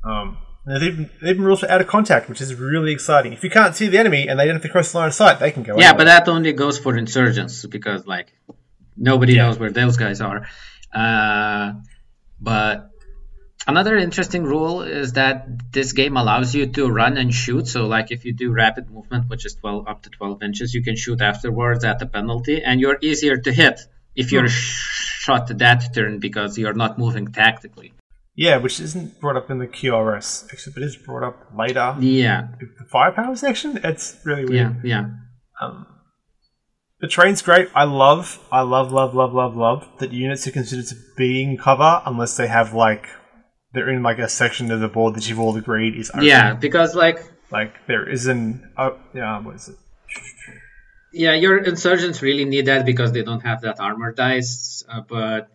Um, there's even, even rules for out of contact, which is really exciting. If you can't see the enemy and they don't have to cross the line of sight, they can go. Yeah, but that only goes for insurgents because like nobody yeah. knows where those guys are. Uh, but another interesting rule is that this game allows you to run and shoot. So like if you do rapid movement, which is 12 up to 12 inches, you can shoot afterwards at the penalty, and you're easier to hit if you're hmm. shot that turn because you're not moving tactically. Yeah, which isn't brought up in the QRS, except it is brought up later. Yeah. The firepower section? It's really weird. Yeah, yeah. Um, the train's great. I love, I love, love, love, love, love that units are considered to be in cover unless they have like they're in like a section of the board that you've all agreed is open. Yeah, because like like there isn't. Oh, yeah. What is it? Yeah, your insurgents really need that because they don't have that armor dice. Uh, but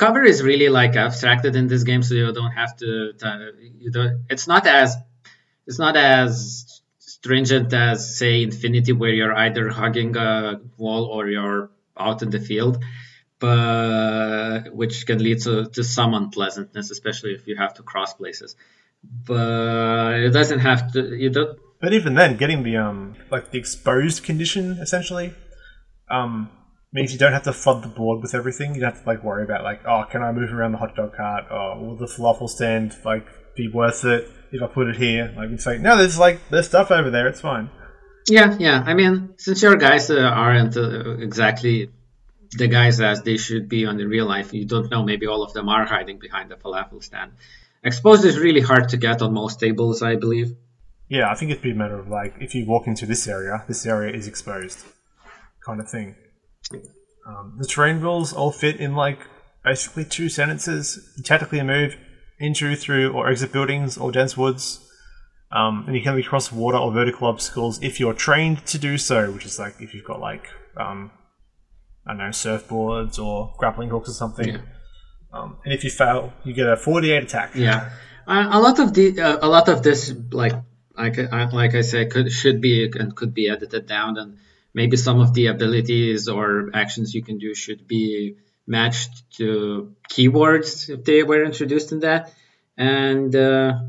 cover is really like abstracted in this game, so you don't have to. you don't. It's not as. It's not as stringent as say Infinity, where you're either hugging a wall or you're out in the field, but which can lead to, to some unpleasantness, especially if you have to cross places. But it doesn't have to. You don't. But even then, getting the um like the exposed condition essentially, um means you don't have to flood the board with everything. You don't have to like worry about like, oh, can I move around the hot dog cart? Oh, will the falafel stand like be worth it if I put it here? Like it's like no, there's like there's stuff over there. It's fine. Yeah, yeah. I mean, since your guys uh, aren't uh, exactly the guys as they should be on the real life, you don't know. Maybe all of them are hiding behind the falafel stand. Exposed is really hard to get on most tables, I believe. Yeah, I think it'd be a matter of like if you walk into this area, this area is exposed, kind of thing. Um, the terrain rules all fit in like basically two sentences. You tactically move into, through, or exit buildings or dense woods. Um, and you can cross water or vertical obstacles if you're trained to do so, which is like if you've got like um, I don't know surfboards or grappling hooks or something. Yeah. Um, and if you fail, you get a 48 attack. Yeah, uh, a lot of the uh, a lot of this like like I, like I said could should be and could be edited down and maybe some of the abilities or actions you can do should be matched to keywords if they were introduced in that. And uh,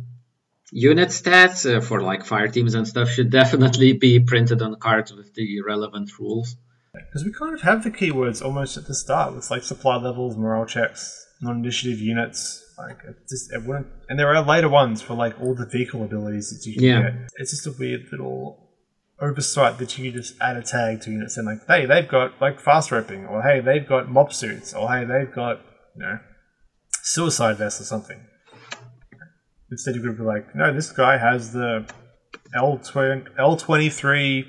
unit stats uh, for like fire teams and stuff should definitely be printed on cards with the relevant rules. Because we kind of have the keywords almost at the start with like supply levels, morale checks, non-initiative units. Like it just it wouldn't, and there are later ones for like all the vehicle abilities that you can yeah. get. It's just a weird little oversight that you just add a tag to units and like, hey, they've got like fast roping, or hey, they've got MOPP suits, or hey, they've got you know suicide vest or something. Instead, you could be like, no, this guy has the L L twenty three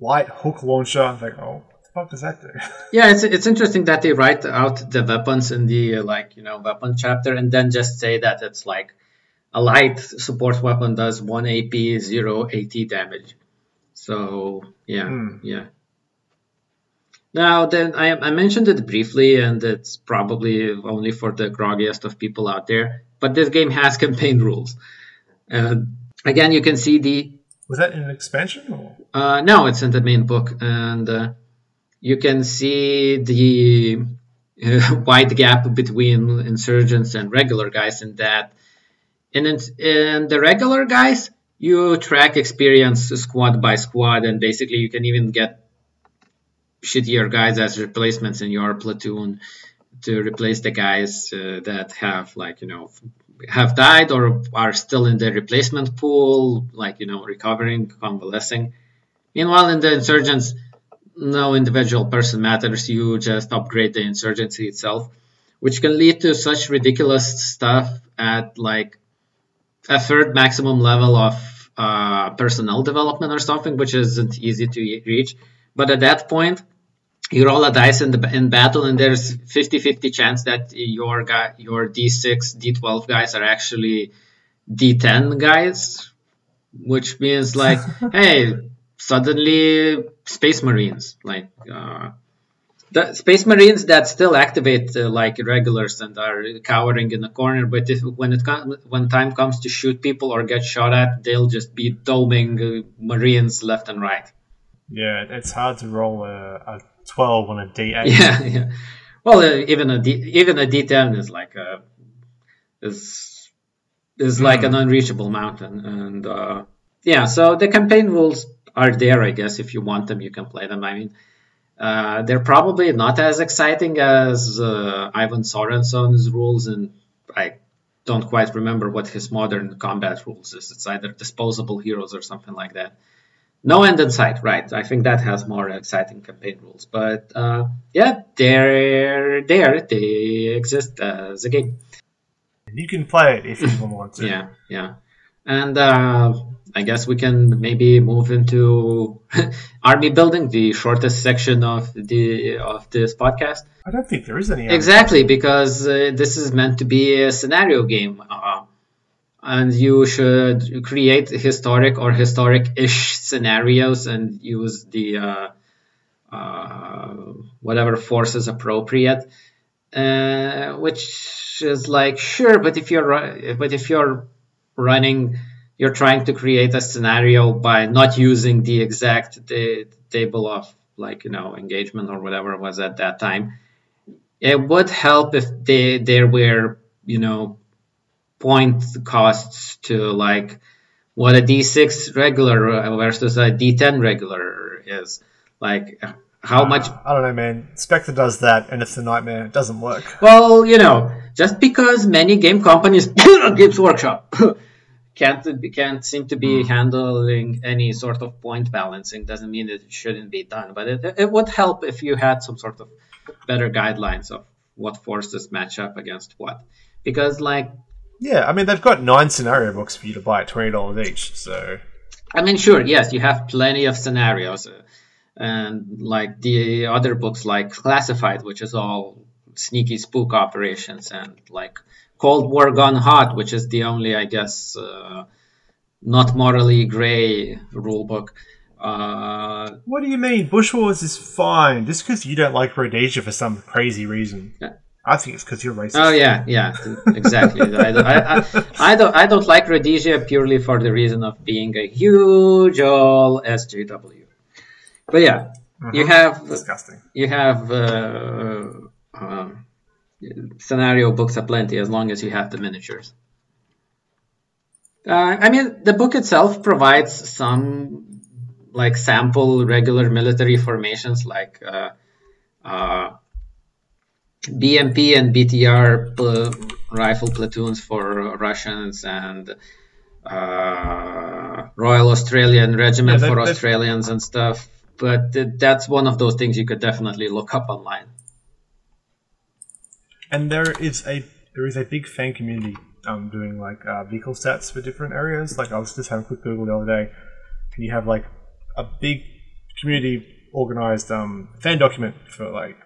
light hook launcher. I'm like, oh, what does that do? Yeah, it's it's interesting that they write out the weapons in the uh, like you know weapon chapter and then just say that it's like a light support weapon does one AP, zero AT damage. So yeah, Hmm. yeah. Now then, I, I mentioned it briefly, and it's probably only for the groggiest of people out there. But this game has campaign rules. Uh, again, you can see the Was that in an expansion or? uh, no, it's in the main book, and uh, you can see the uh, wide gap between insurgents and regular guys in that. And In, in the regular guys, you track experience squad by squad, and basically you can even get shittier guys as replacements in your platoon to replace the guys uh, that have like you know have died or are still in the replacement pool, like you know recovering, convalescing. Meanwhile, in the insurgents, no individual person matters. You just upgrade the insurgency itself, which can lead to such ridiculous stuff at like a third maximum level of uh, personnel development or something, which isn't easy to reach. But at that point, you roll a dice in the in battle, and there's 50-50 chance that your guy, your D6, D12 guys are actually D10 guys, which means like, hey, suddenly Space Marines, like. Uh, the Space Marines that still activate uh, like regulars and are cowering in the corner, but if, when it com- when time comes to shoot people or get shot at, they'll just be doming uh, Marines left and right. Yeah, it's hard to roll a, a twelve on a D eight. Yeah, yeah. Well, uh, even a D, even a D10 is like a is is like an unreachable mountain, and uh, yeah. So the campaign rules are there, I guess. If you want them, you can play them. I mean. Uh, they're probably not as exciting as uh, Ivan Sorensen's rules, and I don't quite remember what his modern combat rules is. It's either disposable heroes or something like that. No end in sight, right? I think that has more exciting campaign rules, but uh, yeah, they're there. They exist as a game. You can play it if you want to. Yeah, yeah, and uh, I guess we can maybe move into army building, the shortest section of the of this podcast. I don't think there is any. Exactly, because uh, this is meant to be a scenario game, uh, and you should create historic or historic-ish scenarios and use the uh, uh, whatever force is appropriate. Uh, which is like sure, but if you're but if you're running you're trying to create a scenario by not using the exact ta- table of like you know engagement or whatever it was at that time it would help if they there were you know point costs to like what a d6 regular versus a d10 regular is like how ah, much I don't know, man. Spectre does that, and it's a nightmare. It doesn't work. well you know just because many game companies games workshop can't can't seem to be handling any sort of point balancing doesn't mean that it shouldn't be done but it, it would help if you had some sort of better guidelines of what forces match up against what because like Yeah, I mean they've got nine scenario books for you to buy at twenty dollars each. So i mean sure yes you have plenty of scenarios uh, and like the other books like classified which is all sneaky spook operations and like cold war gone hot which is the only i guess uh, not morally gray rule book uh, what do you mean? Bush Wars is fine just because you don't like Rhodesia for some crazy reason. Yeah. I think it's because you're racist. Oh yeah, yeah, exactly. I, don't- I, I, I don't I don't like Rhodesia purely for the reason of being a huge old SJW. But yeah, you Mhm. have Disgusting. you have uh, um, scenario books aplenty as long as you have the miniatures. Uh, I mean, the book itself provides some like sample regular military formations like uh, uh, BMP and BTR pl- rifle platoons for Russians and uh, Royal Australian Regiment Yeah, they- for Australians and stuff. But th- that's one of those things you could definitely look up online. And there is a there is a big fan community um, doing like uh, vehicle stats for different areas. Like I was just having a quick Google the other day, and you have like a big community organized um, fan document for like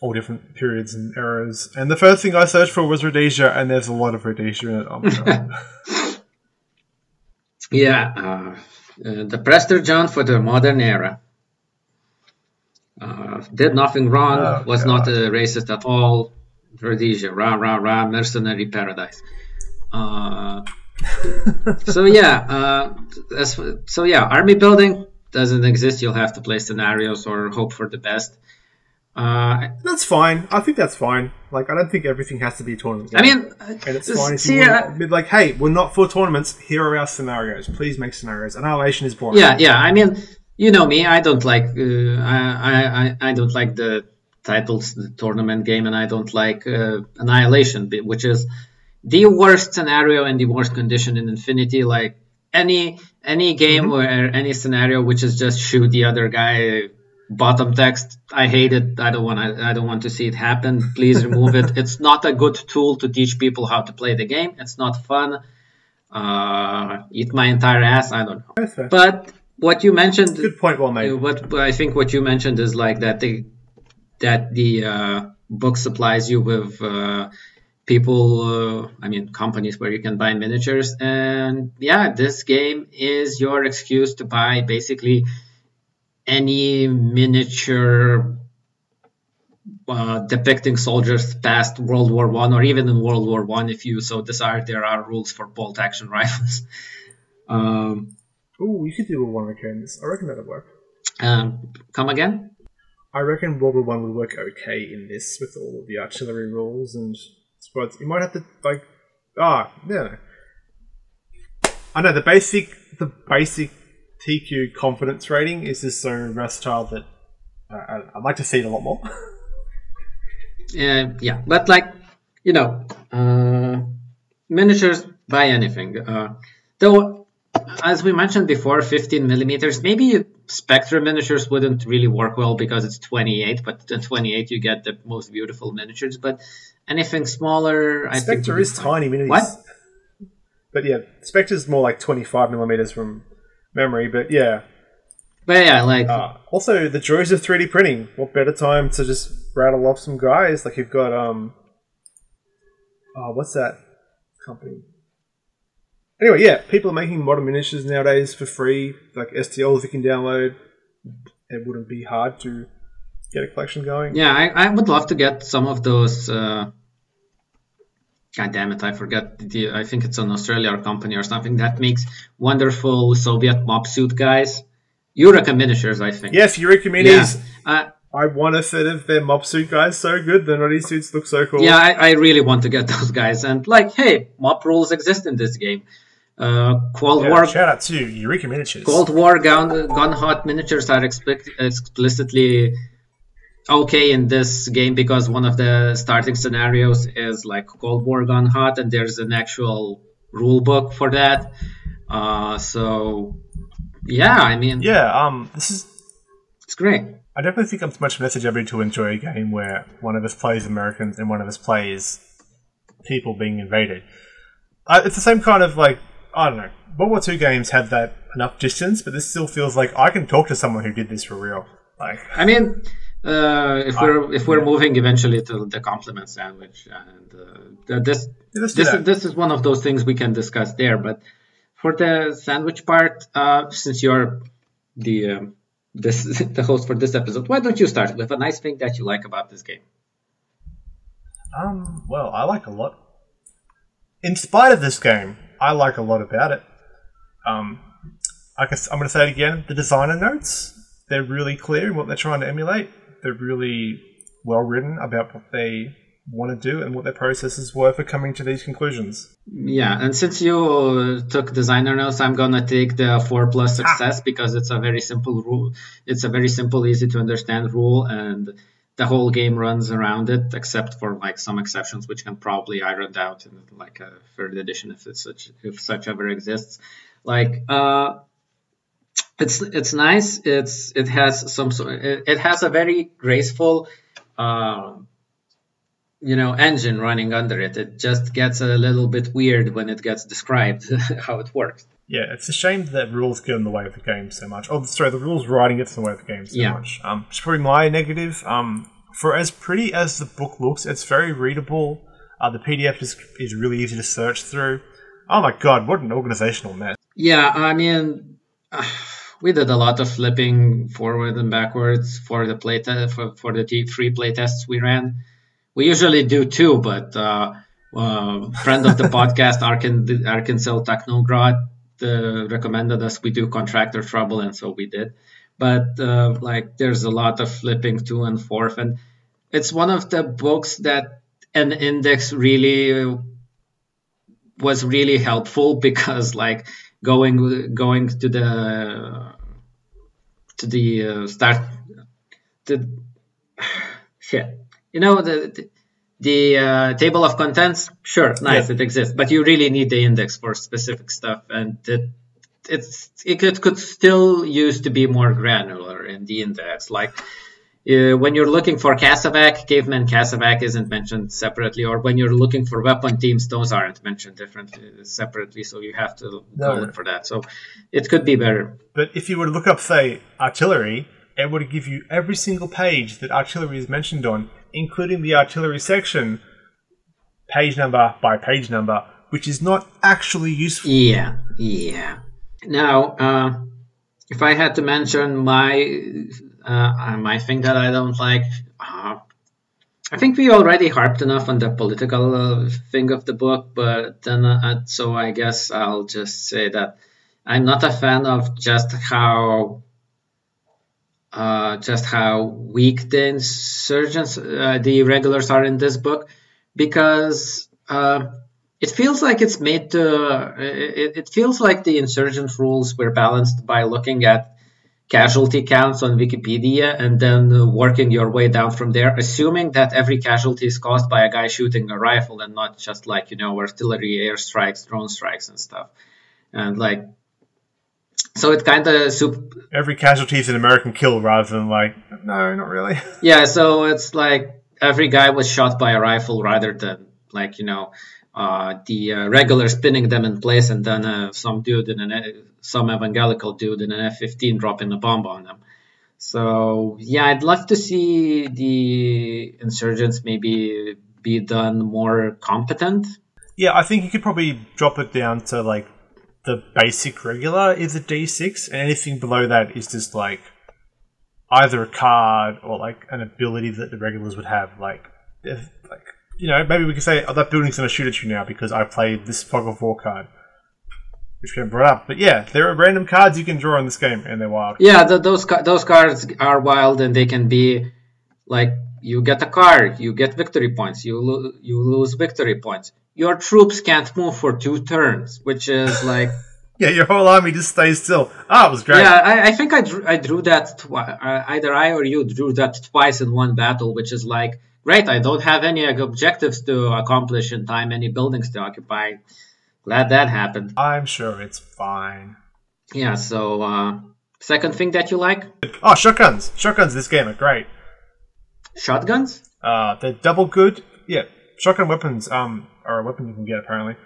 all different periods and eras. And the first thing I searched for was Rhodesia, and there's a lot of Rhodesia in it. Oh. Yeah, uh, uh, the Prester John for the modern era. Uh, did nothing wrong, Oh, was God. not a racist at all. Rhodesia, rah, rah, rah, mercenary paradise. Uh, so yeah, uh, so yeah, army building doesn't exist. You'll have to play scenarios or hope for the best. Uh, that's fine. I think that's fine. Like I don't think everything has to be tournament. I mean, And it's s- fine if see, you uh, want to be like, hey, we're not for tournaments. Here are our scenarios. Please make scenarios. Annihilation is boring. Yeah, yeah. I mean, you know me. I don't like. Uh, I, I, I don't like the titles, the tournament game, and I don't like uh, Annihilation, which is the worst scenario and the worst condition in Infinity. Like any any game where any scenario which is just shoot the other guy. Bottom text. I hate it. I don't want to. I don't want to see it happen. Please remove it. It's not a good tool to teach people how to play the game. It's not fun. Uh, eat my entire ass. I don't know. But what you mentioned, Good point. Well made. what I think what you mentioned is like that the that the uh, book supplies you with uh, people, uh, I mean companies where you can buy miniatures, and yeah, this game is your excuse to buy basically any miniature. Uh, depicting soldiers past World War One or even in World War One, if you so desire, there are rules for bolt action rifles. Um, Ooh, you could do a one returns. I reckon that'd work. um, come again? I reckon World War One would work okay in this with all of the artillery rules and squads. You might have to like ah yeah. I know the basic the basic TQ confidence rating is just so versatile that uh, I'd like to see it a lot more. Uh, yeah, but like you know, uh, miniatures buy anything. Uh, though, as we mentioned before, 15 millimeters. Maybe Spectre miniatures wouldn't really work well because it's 28. But at 28, you get the most beautiful miniatures. But anything smaller, I think. Spectre is tiny miniatures. What? But yeah, Spectre's more like twenty five millimeters from memory. But yeah, But yeah, like Uh, also, the joys of 3D printing. What better time to just rattle off some guys? Like you've got um, oh, what's that company? Anyway, yeah, people are making modern miniatures nowadays for free, like STLs you can download. It wouldn't be hard to get a collection going. Yeah, I, I would love to get some of those. Uh, God damn it, I forget. The, I think it's an Australia company or something that makes wonderful Soviet MOPP suit guys. Eureka Miniatures, I think. Yes, Eureka Yeah. Uh, I want a set of their MOPP suit guys. So good. The naughty suits look so cool. yeah, I, I really want to get those guys. And like, hey, MOPP rules exist in this game. Uh, Cold Yeah, War shout out to Eureka Miniatures. Cold War gun gun hot miniatures are explic- explicitly okay in this game because one of the starting scenarios is like Cold War Gone Hot, and there's an actual rule book for that. Uh, so yeah, I mean, Yeah, um, this is it's great. I definitely think I'm too much an SJW to enjoy a game where one of us plays Americans and one of us plays people being invaded. Uh, it's the same kind of like I don't know. World War II games have that enough distance, but this still feels like I can talk to someone who did this for real. Like, I mean, uh, if we're if we're moving eventually to the compliment sandwich, and uh, this let's this that. this is one of those things we can discuss there. But for the sandwich part, uh, since you're the um, this the host for this episode, why don't you start with a nice thing that you like about this game? Um, well, I like a lot. In spite of this game, I like a lot about it. Um, I guess I'm going to say it again. The designer notes, they're really clear in what they're trying to emulate. They're really well written about what they want to do and what their processes were for coming to these conclusions. Yeah, and since you took designer notes, I'm gonna take the four plus Ah. success because it's a very simple rule. It's a very simple, easy to understand rule, and the whole game runs around it, except for like some exceptions, which can probably ironed out in like a third edition if it's such if such ever exists. Like uh, it's it's nice. It's it has some it, it has a very graceful. Uh, you know engine running under it it just gets a little bit weird when it gets described how it works Yeah, it's a shame that rules get in the way of the game so much. Oh, sorry, the rules writing gets in the way of the game so Yeah. much. Um, it's probably my negative. Um, for as pretty as the book looks, it's very readable. Uh, the PDF is, is really easy to search through. Oh my god, what an organizational mess. Yeah, I mean, uh, we did a lot of flipping forward and backwards for the play te- for, for the t- three play tests we ran. We usually do two, but uh, uh, friend of the podcast, Arkansas Technograd, uh, recommended us we do contractor trouble, and so we did. But uh, like, there's a lot of flipping to and forth, and it's one of the books that an index really was really helpful because like going going to the to the uh, start to shit you know the the, the uh, table of contents sure nice Yeah. it exists but you really need the index for specific stuff and it it's it could, could still use to be more granular in the index like uh, when you're looking for Casevac, Caveman Casevac isn't mentioned separately, or when you're looking for weapon teams, those aren't mentioned differently separately, so you have to No. go look for that. So it could be better. But if you were to look up, say, artillery, it would give you every single page that artillery is mentioned on, including the artillery section, page number by page number, which is not actually useful. Yeah, yeah. Now, uh, if I had to mention my uh, my thing that I don't like, uh, I think we already harped enough on the political uh, thing of the book, but then uh, so I guess I'll just say that I'm not a fan of just how uh, just how weak the insurgents, uh, the regulars are in this book, because uh, it feels like it's made to. It, it feels like the insurgent rules were balanced by looking at casualty counts on Wikipedia and then uh, working your way down from there, assuming that every casualty is caused by a guy shooting a rifle and not just like you know artillery, airstrikes, drone strikes, and stuff. And like, so it kind of soup Every casualty is an American kill rather than like, no, not really. Yeah, so it's like every guy was shot by a rifle rather than like you know uh, the uh, regular spinning them in place and then uh, some dude in an some evangelical dude in an F-15 dropping a bomb on them. So yeah, I'd love to see the insurgents maybe be done more competent. Yeah, I think you could probably drop it down to like the basic regular is a D6, and anything below that is just like either a card or like an ability that the regulars would have. Like, if, like you know, maybe we could say, "Oh, that building's going to shoot at you now because I played this fog of war card," which we brought up. But yeah, there are random cards you can draw in this game, and they're wild. Yeah, th those ca- those cards are wild and they can be like you get a card, you get victory points, you lo- you lose victory points. Your troops can't move for two turns, which is like Yeah, your whole army just stays still. Ah, it was great. yeah, I, I think I drew, I drew that twi- uh, either I or you drew that twice in one battle, which is like great. I don't have any objectives to accomplish in time, any buildings to occupy. Glad that happened. I'm sure it's fine. Yeah. So uh, second thing that you like, Oh, shotguns! Shotguns this game are great. shotguns. Uh, they're double good. Yeah, shotgun weapons um, are a weapon you can get apparently.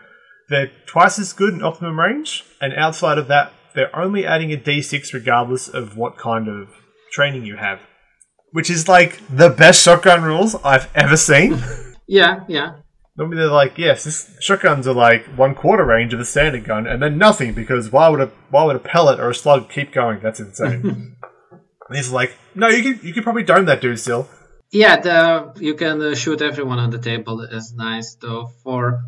They're twice as good in optimum range, and outside of that, they're only adding a d6 regardless of what kind of training you have. Which is like the best shotgun rules I've ever seen. Yeah, yeah. Normally they're like, yes, this shotguns are like one quarter range of a standard gun, and then nothing because why would a why would a pellet or a slug keep going? That's insane. and he's like, no, you can you can probably dome that dude still. Yeah, the you can uh, shoot everyone on the table is nice though. For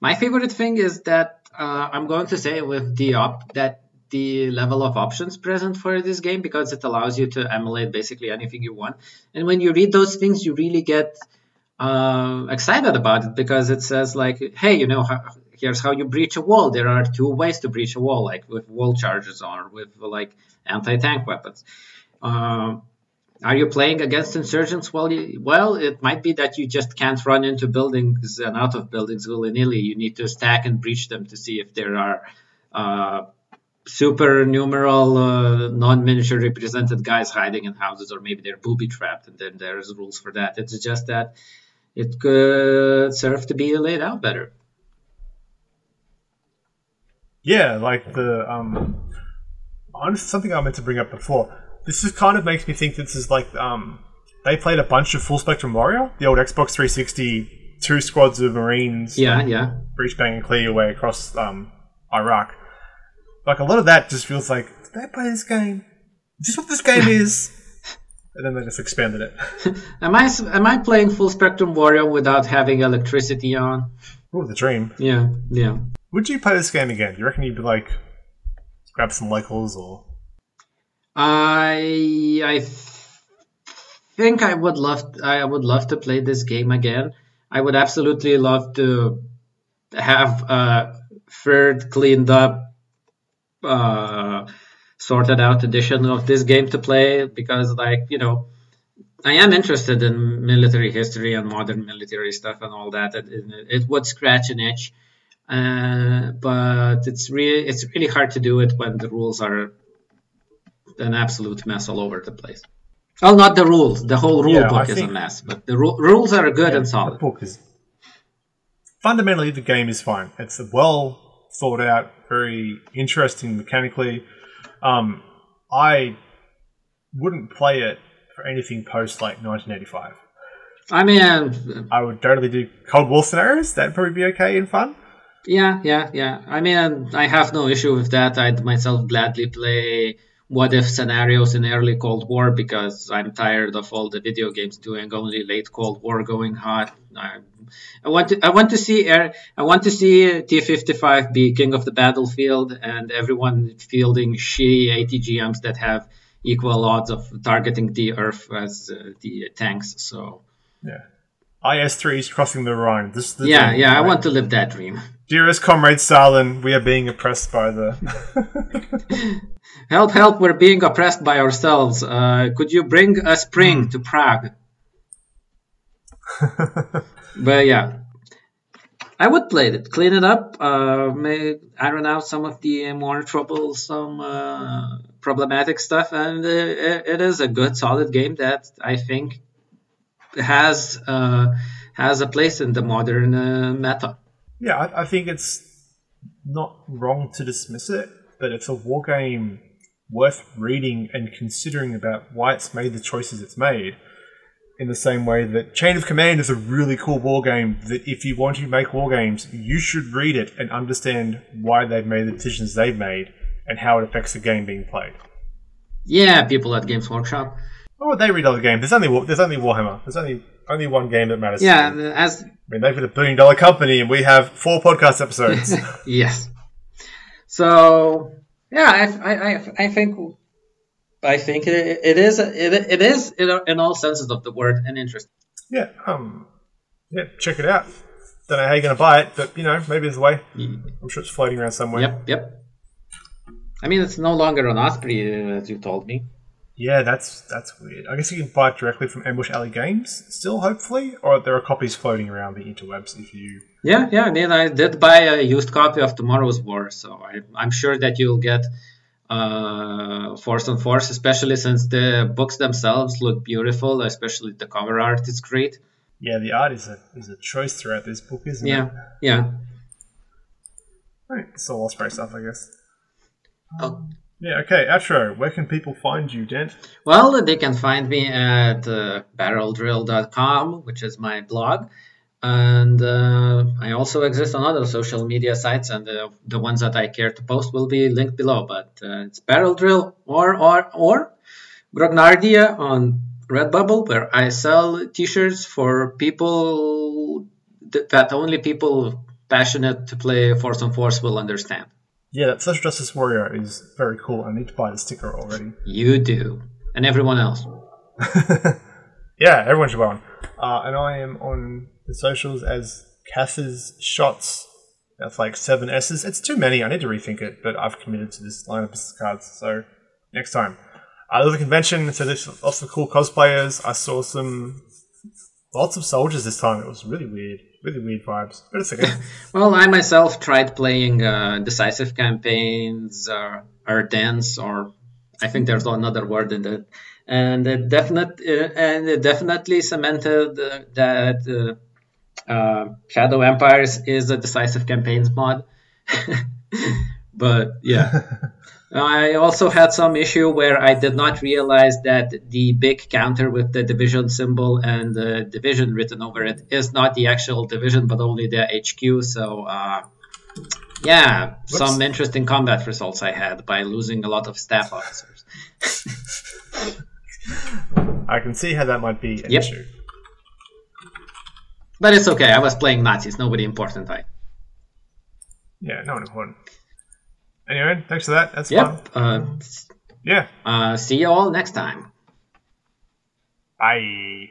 my favorite thing is that uh, I'm going to say with the op that the level of options present for this game because it allows you to emulate basically anything you want. And when you read those things, you really get uh, excited about it because it says like, hey, you know, here's how you breach a wall. There are two ways to breach a wall, like with wall charges or with like anti-tank weapons. Um, Are you playing against insurgents? Well, you, well, it might be that you just can't run into buildings and out of buildings willy nilly. You need to stack and breach them to see if there are uh, supernumeral, uh, non-miniature represented guys hiding in houses, or maybe they're booby trapped, and then there's rules for that. It's just that it could serve to be laid out better. Yeah, like the um, something I meant to bring up before this is kind of makes me think this is like um, they played a bunch of Full Spectrum Warrior, the old Xbox 360, two squads of Marines. Yeah, yeah. Breach, bang, and clear your way across um, Iraq. Like a lot of that just feels like did they play this game? Just what this game is? and then they just expanded it. am I am I playing Full Spectrum Warrior without having electricity on? Oh, the dream. Yeah, yeah. Would you play this game again? Do you reckon you'd be like grab some locals or I I think I would love I would love to play this game again. I would absolutely love to have a third cleaned up, uh, sorted out edition of this game to play because, like you know, I am interested in military history and modern military stuff and all that. It, it would scratch an itch, uh, but it's really it's really hard to do it when the rules are an absolute mess all over the place. Well, not the rules. The whole rule yeah, book I is a mess, but the ru- rules are good yeah, and solid. The book is fundamentally the game is fine. It's well thought out, very interesting mechanically. Um, I wouldn't play it for anything post like 1985. I mean, I would totally do Cold War scenarios. That'd probably be okay and fun. Yeah, yeah, yeah. I mean, I have no issue with that. I'd myself gladly play what if scenarios in early Cold War because I'm tired of all the video games doing only late Cold War going hot. I, I want to I want to see air I want to see T55 be king of the battlefield and everyone fielding shitty ATGMs that have equal odds of targeting the Earth as uh, the tanks. So yeah, IS-3 is crossing the Rhine. This the yeah yeah? I want to live that dream. Dearest comrade Stalin, we are being oppressed by the Help, help, we're being oppressed by ourselves. Uh, could you bring a spring mm. to Prague? but yeah, I would play it, clean it up, uh, may iron out some of the more troublesome, uh, problematic stuff, and uh, it is a good, solid game that I think has uh, has a place in the modern uh, meta. Yeah, I, I think it's not wrong to dismiss it, but it's a war game worth reading and considering about why it's made the choices it's made. In the same way that Chain of Command is a really cool war game that if you want to make war games, you should read it and understand why they've made the decisions they've made and how it affects the game being played. Yeah, people at Games Workshop. Oh, they read other games. There's only there's only Warhammer. There's only only one game that matters. Yeah, as I mean, they've been a billion dollar company, and we have four podcast episodes. yes. So yeah, I, I, I think I think it, it is it, it is in all senses of the word an interest. Yeah, um, yeah, check it out. Don't know how you're going to buy it, but you know maybe there's a way. I'm sure it's floating around somewhere. Yep, yep. I mean, it's no longer on Osprey, as you told me. Yeah, that's that's weird. I guess you can buy it directly from Ambush Alley Games, still hopefully, or there are copies floating around the interwebs if you. Yeah, yeah. I mean, I did buy a used copy of Tomorrow's War, so I, I'm sure that you'll get uh, Force on Force, especially since the books themselves look beautiful. Especially the cover art is great. Yeah, the art is a is a choice throughout this book, isn't yeah. it? Yeah, yeah. Right, it's all Osprey stuff, I guess. Oh. Yeah, okay. Outro. Where can people find you, Dent? Well, they can find me at uh, barreldrill.com, which is my blog. And uh, I also exist on other social media sites, and uh, the ones that I care to post will be linked below. But uh, it's Barrel Drill or or or Grognardia on Redbubble, where I sell T-shirts for people that only people passionate to play Force on Force will understand. Yeah, that Social Justice Warrior is very cool. I need to buy the sticker already. You do. And everyone else. yeah, everyone should buy one. Uh, and I am on the socials as Cass's Shots. That's like seven S's. It's too many. I need to rethink it, but I've committed to this line of business cards. So next time. I love the convention, so there's lots of cool cosplayers. I saw some lots of soldiers this time. It was really weird, really weird vibes. But it's okay. well, I myself tried playing uh, decisive campaigns uh, or dance, or I think there's another word in it, and it definite uh, and it definitely cemented uh, that uh, uh, Shadow Empires is a decisive campaigns mod. but yeah. I also had some issue where I did not realize that the big counter with the division symbol and the division written over it is not the actual division, but only the HQ. So, uh, yeah, Whoops. some interesting combat results I had by losing a lot of staff officers. I can see how that might be an yep. issue. But it's okay. I was playing Nazis. Nobody important, I. Yeah, no one important. Anyway, thanks for that. That's yep. fun. Uh, yeah. Uh, see you all next time. Bye.